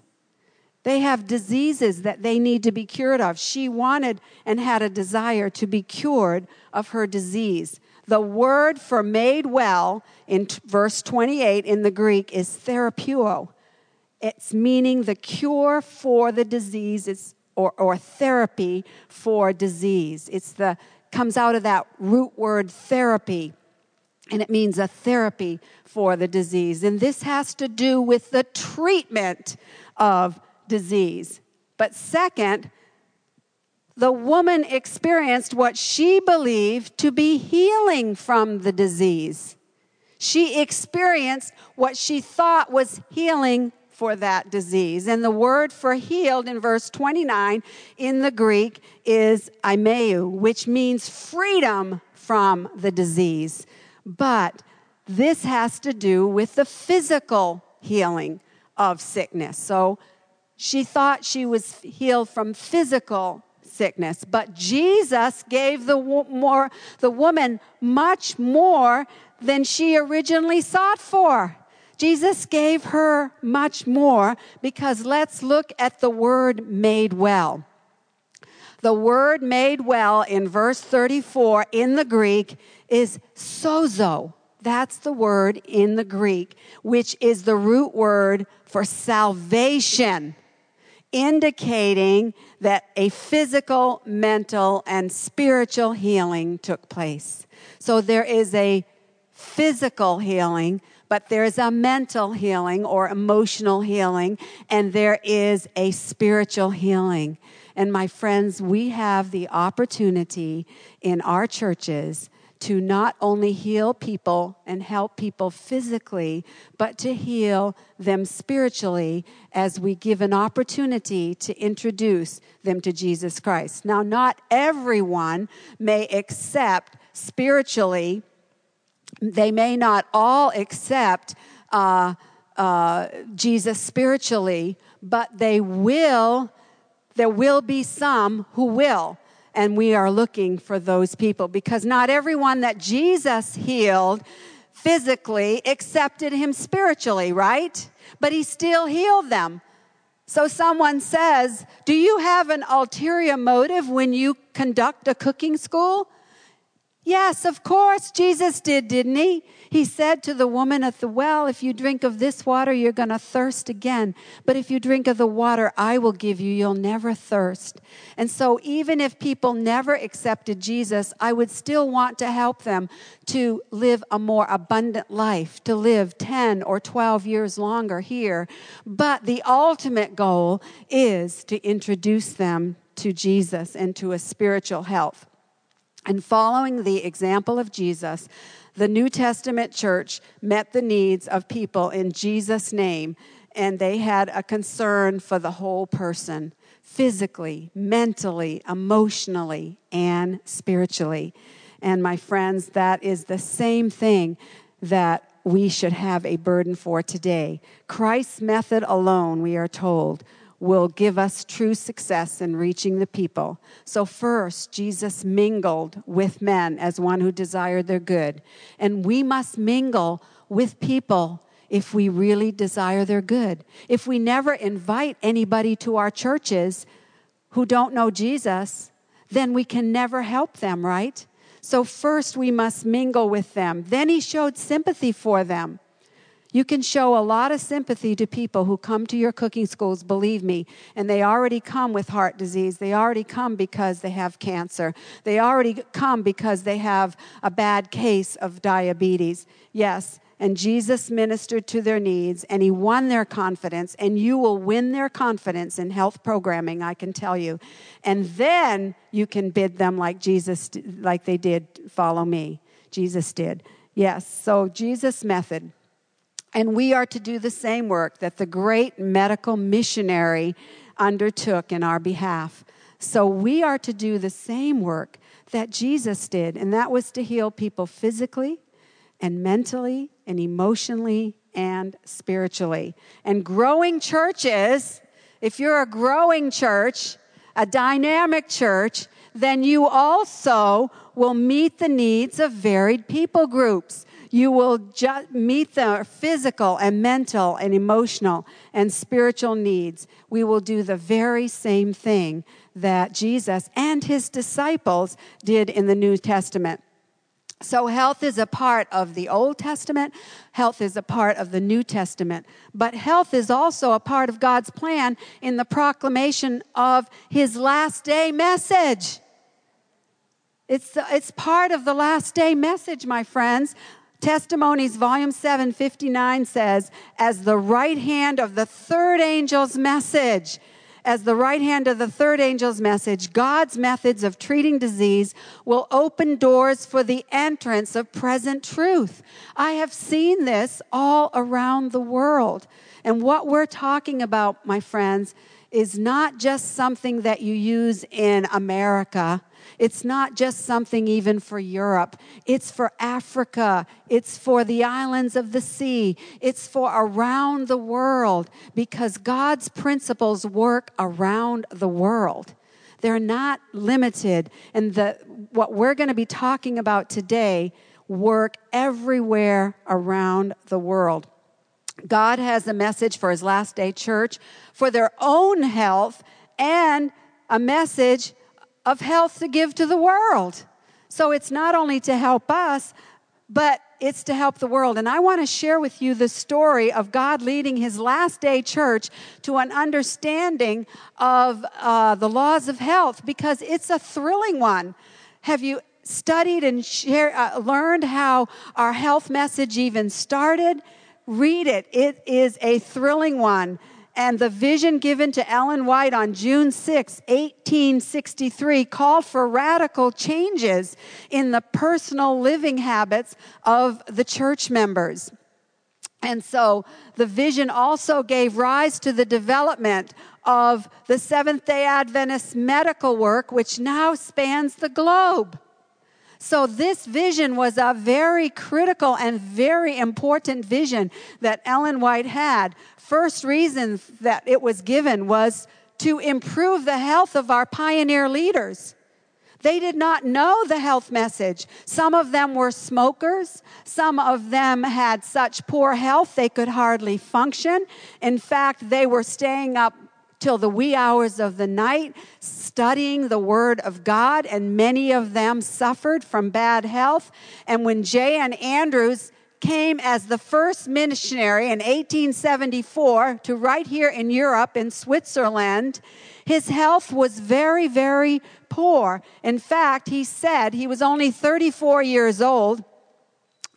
Speaker 5: They have diseases that they need to be cured of. She wanted and had a desire to be cured of her disease. The word for made well in t- verse 28 in the Greek is therapeuo. It's meaning the cure for the disease it's, or, or therapy for disease. It's the comes out of that root word therapy and it means a therapy for the disease. And this has to do with the treatment of disease. But second, the woman experienced what she believed to be healing from the disease. She experienced what she thought was healing for that disease. And the word for healed in verse 29 in the Greek is iaomai, which means freedom from the disease. But this has to do with the physical healing of sickness. So she thought she was healed from physical sickness, but Jesus gave the, more, the woman much more than she originally sought for. Jesus gave her much more because let's look at the word made well. The word made well in verse 34 in the Greek is sozo. That's the word in the Greek, which is the root word for salvation indicating that a physical, mental, and spiritual healing took place. So there is a physical healing, but there's a mental healing or emotional healing, and there is a spiritual healing. And my friends, we have the opportunity in our churches to not only heal people and help people physically, but to heal them spiritually as we give an opportunity to introduce them to Jesus Christ. Now, not everyone may accept spiritually, they may not all accept uh, uh, Jesus spiritually, but they will, there will be some who will. And we are looking for those people because not everyone that Jesus healed physically accepted him spiritually, right? But he still healed them. So someone says, Do you have an ulterior motive when you conduct a cooking school? Yes, of course, Jesus did, didn't he? He said to the woman at the well, If you drink of this water, you're going to thirst again. But if you drink of the water I will give you, you'll never thirst. And so, even if people never accepted Jesus, I would still want to help them to live a more abundant life, to live 10 or 12 years longer here. But the ultimate goal is to introduce them to Jesus and to a spiritual health. And following the example of Jesus, the New Testament church met the needs of people in Jesus' name, and they had a concern for the whole person physically, mentally, emotionally, and spiritually. And my friends, that is the same thing that we should have a burden for today. Christ's method alone, we are told, will give us true success in reaching the people. So, first, Jesus mingled with men as one who desired their good. And we must mingle with people if we really desire their good. If we never invite anybody to our churches who don't know Jesus, then we can never help them, right? So, first we must mingle with them. Then he showed sympathy for them. You can show a lot of sympathy to people who come to your cooking schools, believe me, and they already come with heart disease. They already come because they have cancer. They already come because they have a bad case of diabetes. Yes, and Jesus ministered to their needs and he won their confidence, and you will win their confidence in health programming, I can tell you. And then you can bid them like Jesus, like they did, follow me. Jesus did. Yes, so Jesus' method. And we are to do the same work that the great medical missionary undertook in our behalf. So we are to do the same work that Jesus did, and that was to heal people physically and mentally and emotionally and spiritually. And growing churches, if you're a growing church, a dynamic church, then you also will meet the needs of varied people groups. You will ju- meet the physical and mental and emotional and spiritual needs. We will do the very same thing that Jesus and his disciples did in the New Testament. So, health is a part of the Old Testament, health is a part of the New Testament, but health is also a part of God's plan in the proclamation of his last day message. It's, it's part of the last day message, my friends. Testimonies, volume 7, 59 says, as the right hand of the third angel's message, as the right hand of the third angel's message, God's methods of treating disease will open doors for the entrance of present truth. I have seen this all around the world. And what we're talking about, my friends, is not just something that you use in America it's not just something even for Europe, it's for Africa, it's for the islands of the sea, it's for around the world because God's principles work around the world. They're not limited. And the, what we're going to be talking about today work everywhere around the world. God has a message for his last day church for their own health and a message of health to give to the world. So it's not only to help us, but it's to help the world. And I want to share with you the story of God leading his last day church to an understanding of uh, the laws of health because it's a thrilling one. Have you studied and share, uh, learned how our health message even started? Read it, it is a thrilling one and the vision given to Ellen White on June 6, 1863, called for radical changes in the personal living habits of the church members. And so the vision also gave rise to the development of the Seventh day Adventist medical work, which now spans the globe. So, this vision was a very critical and very important vision that Ellen White had. First reason that it was given was to improve the health of our pioneer leaders. They did not know the health message. Some of them were smokers. Some of them had such poor health they could hardly function. In fact, they were staying up till the wee hours of the night studying the Word of God, and many of them suffered from bad health. And when J.N. Andrews came as the first missionary in 1874 to right here in Europe, in Switzerland, his health was very, very poor. In fact, he said he was only 34 years old.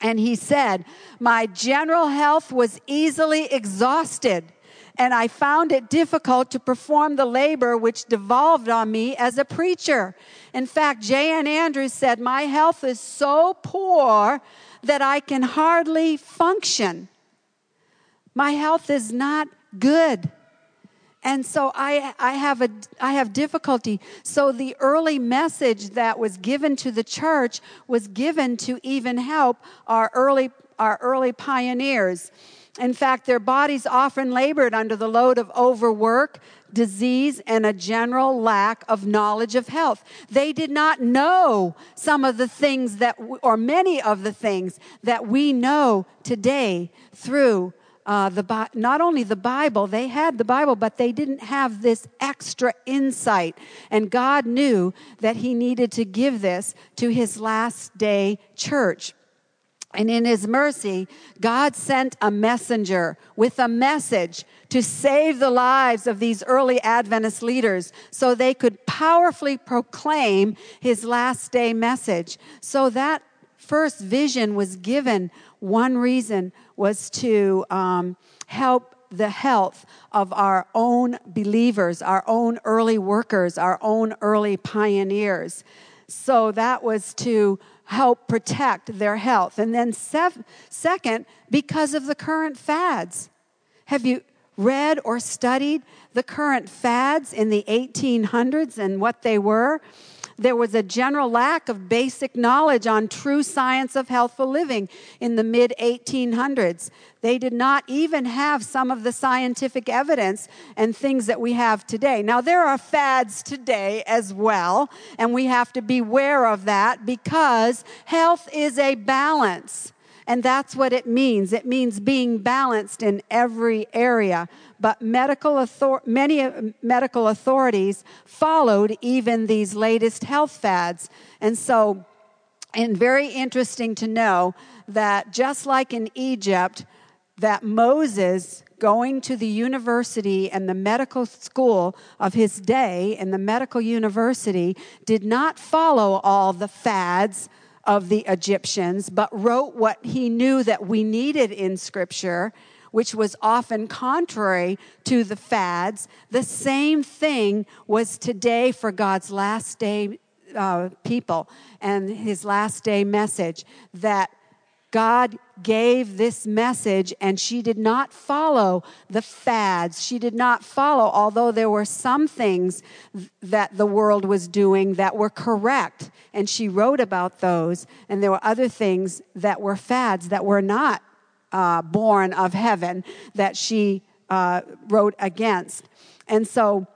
Speaker 5: And he said, My general health was easily exhausted and I found it difficult to perform the labor which devolved on me as a preacher. In fact, J.N. Andrews said, My health is so poor that I can hardly function. My health is not good. And so I, I, have a, I have difficulty. So the early message that was given to the church was given to even help our early, our early pioneers. In fact, their bodies often labored under the load of overwork, disease, and a general lack of knowledge of health. They did not know some of the things that, or many of the things that we know today through uh, the not only the Bible, they had the Bible, but they didn't have this extra insight. And God knew that He needed to give this to His last day church. And in his mercy, God sent a messenger with a message to save the lives of these early Adventist leaders so they could powerfully proclaim his last day message. So that first vision was given. One reason was to um, help the health of our own believers, our own early workers, our own early pioneers. So that was to help protect their health. And then, sev- second, because of the current fads. Have you read or studied the current fads in the 1800s and what they were? There was a general lack of basic knowledge on true science of healthful living in the mid 1800s. They did not even have some of the scientific evidence and things that we have today. Now, there are fads today as well, and we have to beware of that because health is a balance. And that's what it means. It means being balanced in every area. But medical author- many uh, medical authorities followed even these latest health fads. And so, and very interesting to know that just like in Egypt, that Moses going to the university and the medical school of his day in the medical university did not follow all the fads of the Egyptians, but wrote what he knew that we needed in Scripture, which was often contrary to the fads. The same thing was today for God's last day uh, people and his last day message that God gave this message and she did not follow the fads. She did not follow, although there were some things that the world was doing that were correct. And she wrote about those. And there were other things that were fads that were not uh, born of heaven that she uh, wrote against. And so,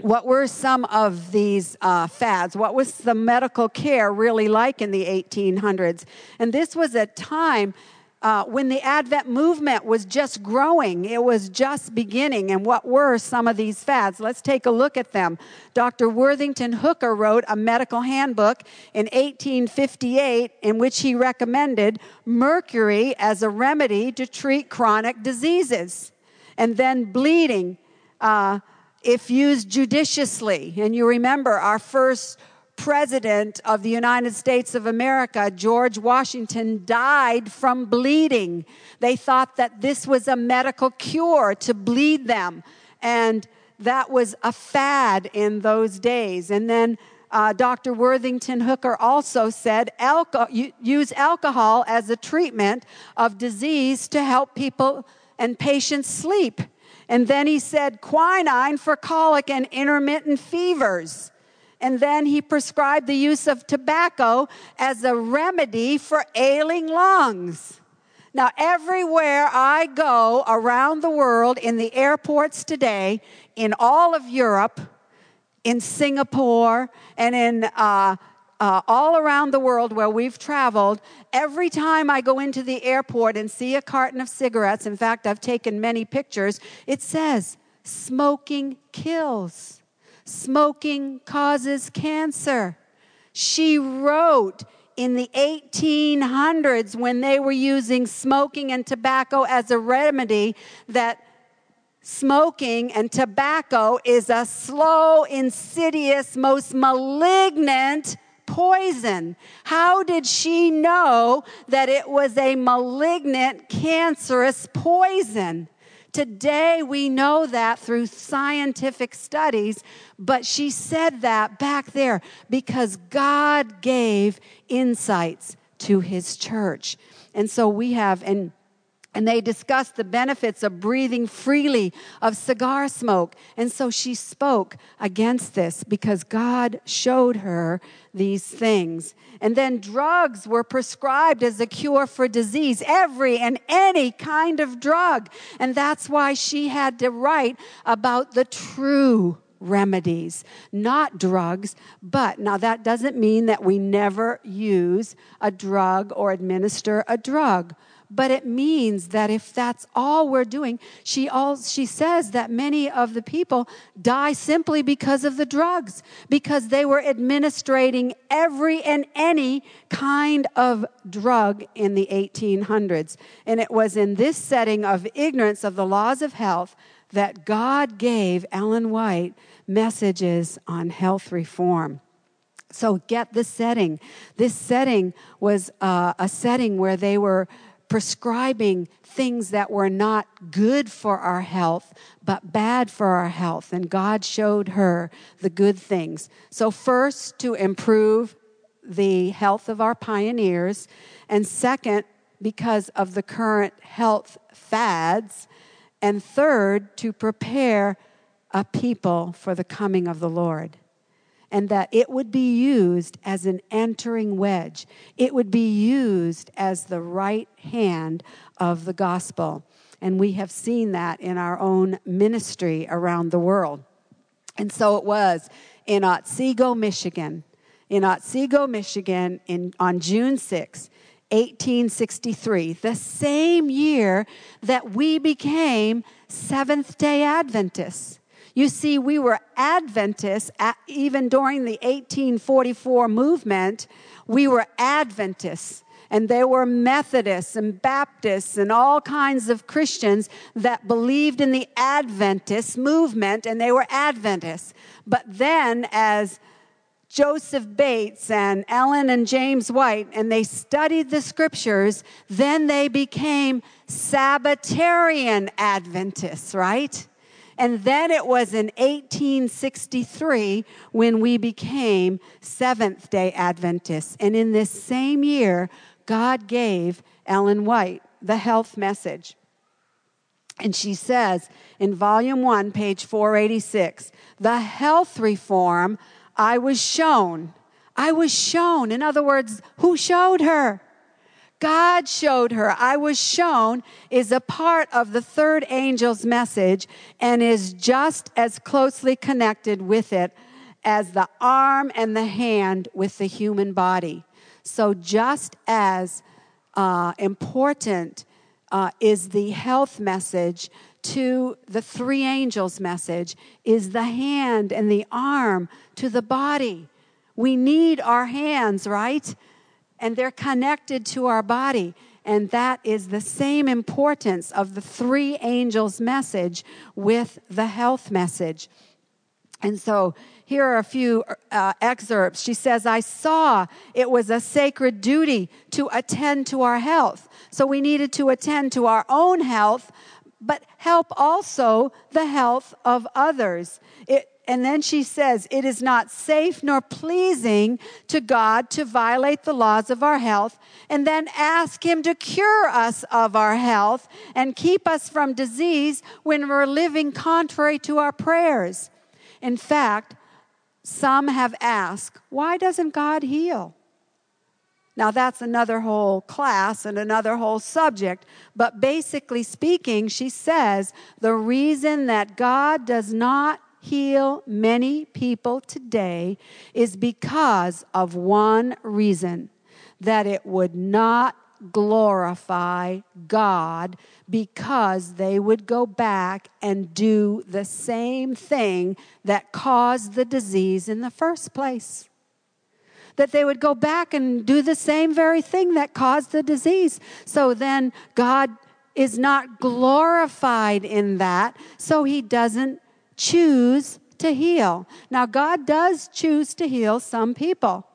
Speaker 5: what were some of these uh, fads? What was the medical care really like in the 1800s? And this was a time uh, when the Advent movement was just growing, it was just beginning. And what were some of these fads? Let's take a look at them. Dr. Worthington Hooker wrote a medical handbook in 1858 in which he recommended mercury as a remedy to treat chronic diseases. And then bleeding. Uh, if used judiciously. And you remember our first president of the United States of America, George Washington, died from bleeding. They thought that this was a medical cure to bleed them. And that was a fad in those days. And then uh, Dr. Worthington Hooker also said use alcohol as a treatment of disease to help people and patients sleep. And then he said quinine for colic and intermittent fevers. And then he prescribed the use of tobacco as a remedy for ailing lungs. Now, everywhere I go around the world, in the airports today, in all of Europe, in Singapore, and in uh, uh, all around the world where we've traveled, every time I go into the airport and see a carton of cigarettes, in fact, I've taken many pictures, it says, smoking kills. Smoking causes cancer. She wrote in the 1800s when they were using smoking and tobacco as a remedy that smoking and tobacco is a slow, insidious, most malignant poison. How did she know that it was a malignant, cancerous poison? Today we know that through scientific studies, but she said that back there because God gave insights to his church. And so we have, and and they discussed the benefits of breathing freely of cigar smoke. And so she spoke against this because God showed her these things. And then drugs were prescribed as a cure for disease, every and any kind of drug. And that's why she had to write about the true remedies, not drugs, but now that doesn't mean that we never use a drug or administer a drug but it means that if that's all we're doing, she, all, she says that many of the people die simply because of the drugs, because they were administrating every and any kind of drug in the 1800s. And it was in this setting of ignorance of the laws of health that God gave Ellen White messages on health reform. So get the setting. This setting was uh, a setting where they were prescribing things that were not good for our health, but bad for our health. And God showed her the good things. So, first, to improve the health of our pioneers, and second, because of the current health fads, and third, to prepare a people for the coming of the Lord and that it would be used as an entering wedge. It would be used as the right hand of the gospel. And we have seen that in our own ministry around the world. And so it was in Otsego, Michigan. In Otsego, Michigan, in, on June 6, 1863, the same year that we became Seventh day Adventists. You see, we were Adventists even during the 1844 movement. We were Adventists. And there were Methodists and Baptists and all kinds of Christians that believed in the Adventist movement, and they were Adventists. But then, as Joseph Bates and Ellen and James White, and they studied the scriptures, then they became Sabbatarian Adventists, right? And then it was in 1863 when we became Seventh day Adventists. And in this same year, God gave Ellen White the health message. And she says in volume one, page 486, the health reform I was shown. I was shown. In other words, who showed her? God showed her, I was shown, is a part of the third angel's message and is just as closely connected with it as the arm and the hand with the human body. So, just as uh, important uh, is the health message to the three angels' message, is the hand and the arm to the body. We need our hands, right? And they're connected to our body. And that is the same importance of the three angels' message with the health message. And so here are a few uh, excerpts. She says, I saw it was a sacred duty to attend to our health. So we needed to attend to our own health, but help also the health of others. It, and then she says, It is not safe nor pleasing to God to violate the laws of our health and then ask Him to cure us of our health and keep us from disease when we're living contrary to our prayers. In fact, some have asked, Why doesn't God heal? Now, that's another whole class and another whole subject. But basically speaking, she says the reason that God does not heal many people today is because of one reason that it would not glorify God because they would go back and do the same thing that caused the disease in the first place. That they would go back and do the same very thing that caused the disease. So then God is not glorified in that, so he doesn't choose to heal. Now, God does choose to heal some people.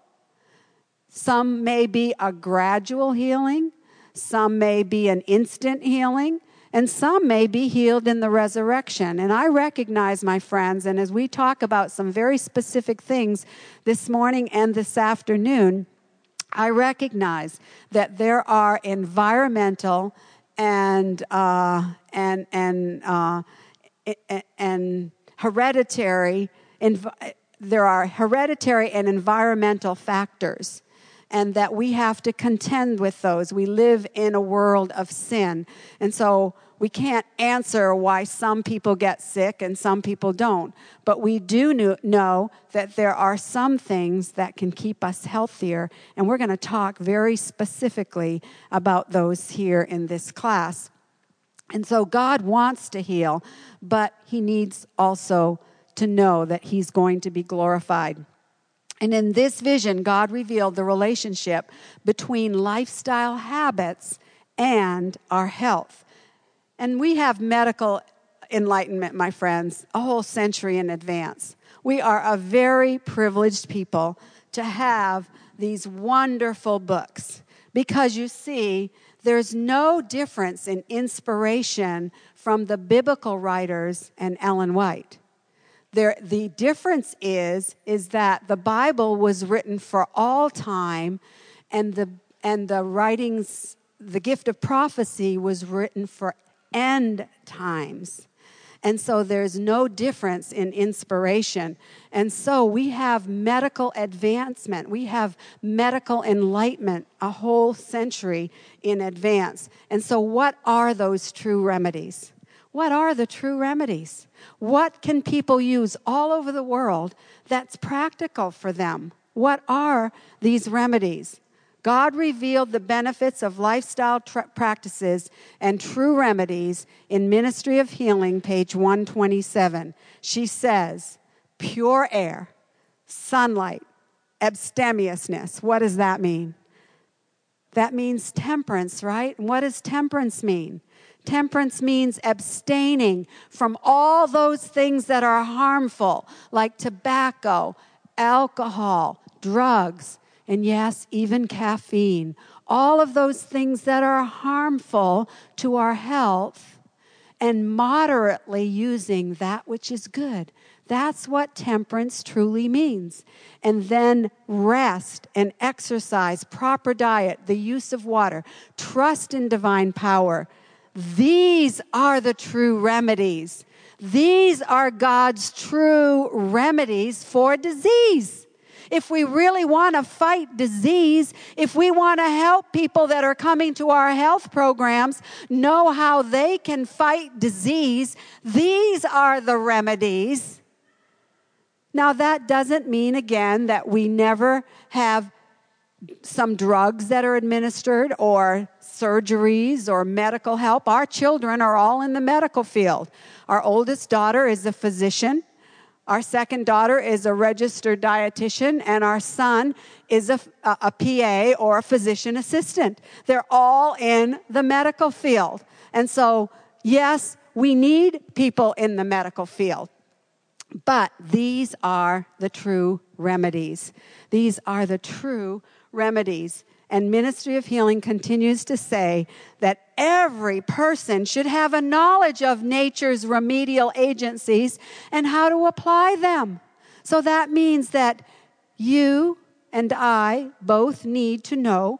Speaker 5: Some may be a gradual healing, some may be an instant healing, and some may be healed in the resurrection. And I recognize, my friends, and as we talk about some very specific things this morning and this afternoon, I recognize that there are environmental and uh, and and uh, and hereditary, there are hereditary and environmental factors, and that we have to contend with those. We live in a world of sin. And so we can't answer why some people get sick and some people don't. But we do know that there are some things that can keep us healthier. And we're going to talk very specifically about those here in this class. And so God wants to heal, but He needs also to know that He's going to be glorified. And in this vision, God revealed the relationship between lifestyle habits and our health. And we have medical enlightenment, my friends, a whole century in advance. We are a very privileged people to have these wonderful books because you see, there's no difference in inspiration from the biblical writers and Ellen White. There, the difference is, is that the Bible was written for all time, and the, and the writings, the gift of prophecy was written for end times. And so there's no difference in inspiration. And so we have medical advancement, we have medical enlightenment a whole century in advance. And so, what are those true remedies? What are the true remedies? What can people use all over the world that's practical for them? What are these remedies? God revealed the benefits of lifestyle tra- practices and true remedies in Ministry of Healing, page 127. She says, pure air, sunlight, abstemiousness. What does that mean? That means temperance, right? And what does temperance mean? Temperance means abstaining from all those things that are harmful, like tobacco, alcohol, drugs, and yes, even caffeine. All of those things that are harmful to our health, and moderately using that which is good. That's what temperance truly means. And then rest and exercise, proper diet, the use of water, trust in divine power. These are the true remedies. These are God's true remedies for disease if we really want to fight disease, if we want to help people that are coming to our health programs know how they can fight disease, these are the remedies. Now, that doesn't mean, again, that we never have some drugs that are administered or surgeries or medical help. Our children are all in the medical field. Our oldest daughter is a physician. Our second daughter is a registered dietitian, and our son is a, a, PA or a physician assistant. They're all in the medical field. And so, yes, we need people in the medical field. But these are the true remedies. These are the true remedies. And Ministry of Healing continues to say that every person should have a knowledge of nature's remedial agencies and how to apply them. So that means that you and I both need to know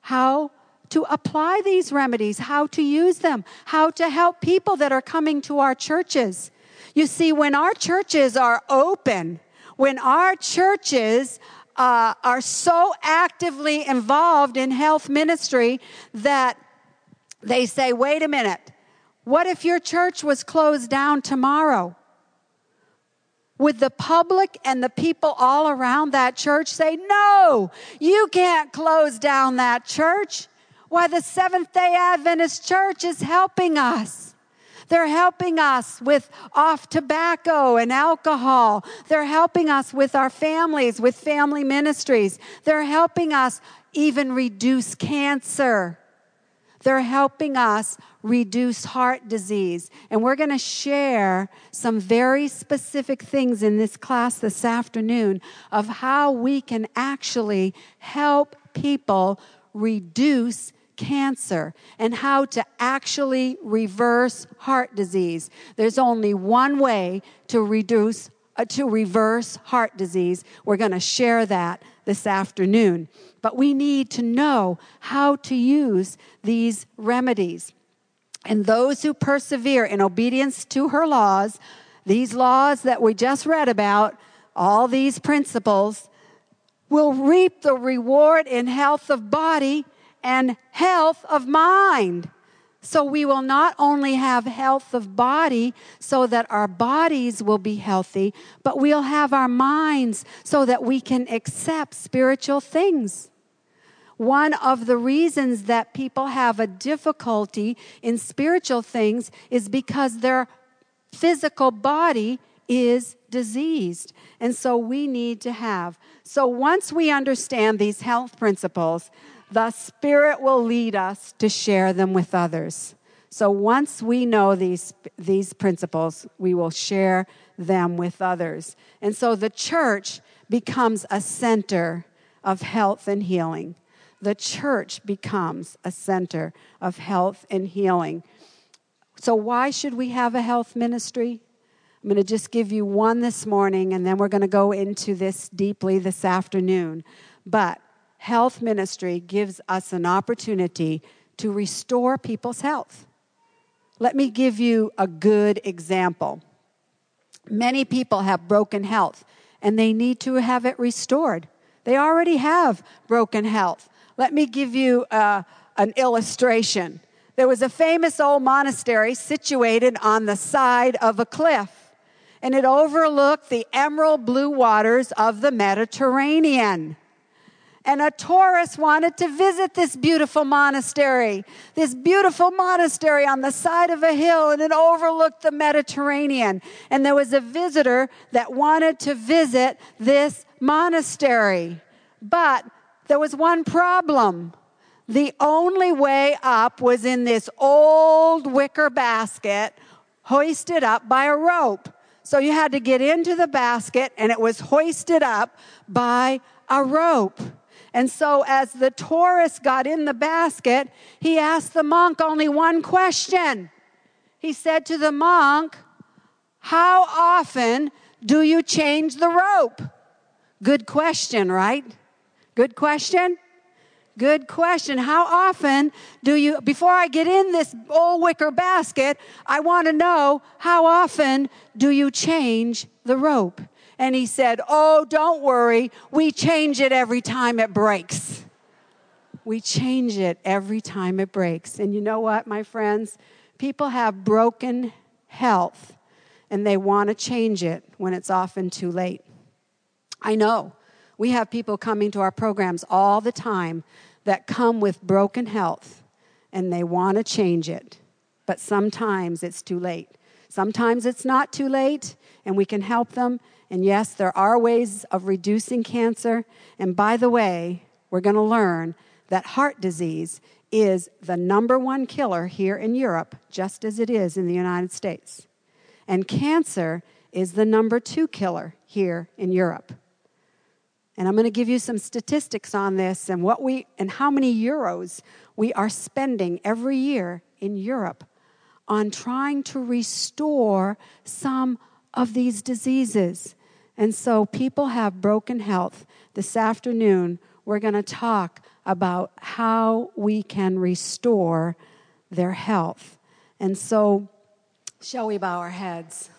Speaker 5: how to apply these remedies, how to use them, how to help people that are coming to our churches. You see, when our churches are open, when our churches uh, are so actively involved in health ministry that they say, wait a minute, what if your church was closed down tomorrow? Would the public and the people all around that church say, no, you can't close down that church? Why, the Seventh day Adventist church is helping us. They're helping us with off tobacco and alcohol. They're helping us with our families, with family ministries. They're helping us even reduce cancer. They're helping us reduce heart disease. And we're going to share some very specific things in this class this afternoon of how we can actually help people reduce cancer and how to actually reverse heart disease. There's only one way to reduce uh, to reverse heart disease. We're going to share that this afternoon. But we need to know how to use these remedies. And those who persevere in obedience to her laws, these laws that we just read about, all these principles, will reap the reward in health of body and health of mind. So we will not only have health of body so that our bodies will be healthy, but we'll have our minds so that we can accept spiritual things. One of the reasons that people have a difficulty in spiritual things is because their physical body is diseased. And so we need to have. So once we understand these health principles, the Spirit will lead us to share them with others. So once we know these, these principles, we will share them with others. And so the church becomes a center of health and healing. The church becomes a center of health and healing. So, why should we have a health ministry? I'm going to just give you one this morning, and then we're going to go into this deeply this afternoon. But health ministry gives us an opportunity to restore people's health. Let me give you a good example. Many people have broken health and they need to have it restored. They already have broken health. Let me give you uh, an illustration. There was a famous old monastery situated on the side of a cliff, and it overlooked the emerald blue waters of the Mediterranean. And a tourist wanted to visit this beautiful monastery, this beautiful monastery on the side of a hill, and it overlooked the Mediterranean. And there was a visitor that wanted to visit this monastery. But there was one problem. The only way up was in this old wicker basket hoisted up by a rope. So you had to get into the basket and it was hoisted up by a rope. And so, as the tourist got in the basket, he asked the monk only one question. He said to the monk, How often do you change the rope? Good question, right? Good question? Good question. How often do you, before I get in this old wicker basket, I want to know how often do you change the rope? And he said, Oh, don't worry. We change it every time it breaks. We change it every time it breaks. And you know what, my friends? People have broken health and they want to change it when it's often too late. I know. We have people coming to our programs all the time that come with broken health and they want to change it. But sometimes it's too late. Sometimes it's not too late and we can help them. And yes, there are ways of reducing cancer. And by the way, we're going to learn that heart disease is the number one killer here in Europe, just as it is in the United States. And cancer is the number two killer here in Europe. And I'm going to give you some statistics on this and what we and how many euros we are spending every year in Europe on trying to restore some of these diseases. And so people have broken health. This afternoon, we're going to talk about how we can restore their health. And so, shall we bow our heads?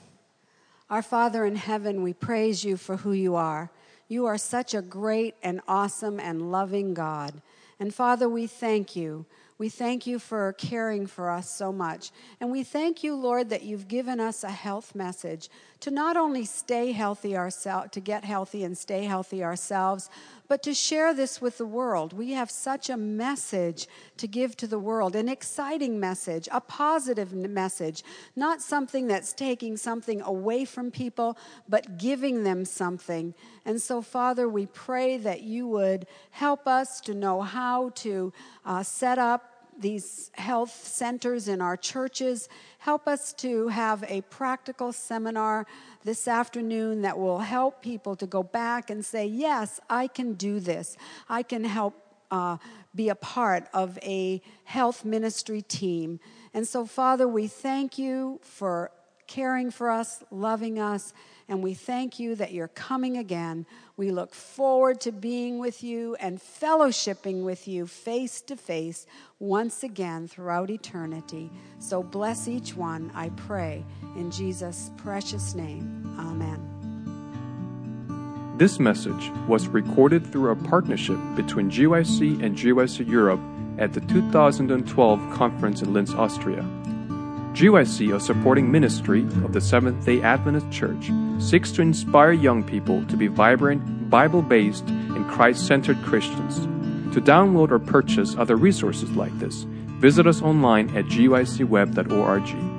Speaker 5: Our Father in heaven, we praise you for who you are. You are such a great and awesome and loving God. And Father, we thank you. We thank you for caring for us so much. And we thank you, Lord, that you've given us a health message to not only stay healthy ourselves, to get healthy and stay healthy ourselves, but to share this with the world. We have such a message to give to the world, an exciting message, a positive message, not something that's taking something away from people, but giving them something. And so, Father, we pray that you would help us to know how to uh, set up these health centers in our churches. Help us to have a practical seminar this afternoon that will help people to go back and say, Yes, I can do this. I can help uh, be a part of a health ministry team. And so, Father, we thank you for caring for us, loving us, and we thank you that you're coming again. We look forward to being with you and fellowshipping with you face to face once again throughout eternity. So bless each one, I pray, in Jesus' precious name. Amen.
Speaker 1: This message was recorded through a partnership between GYC and GYC Europe at the 2012 conference in Linz, Austria. GYC, a supporting ministry of the Seventh day Adventist Church, seeks to inspire young people to be vibrant, Bible based, and Christ centered Christians. To download or purchase other resources like this, visit us online at gycweb.org.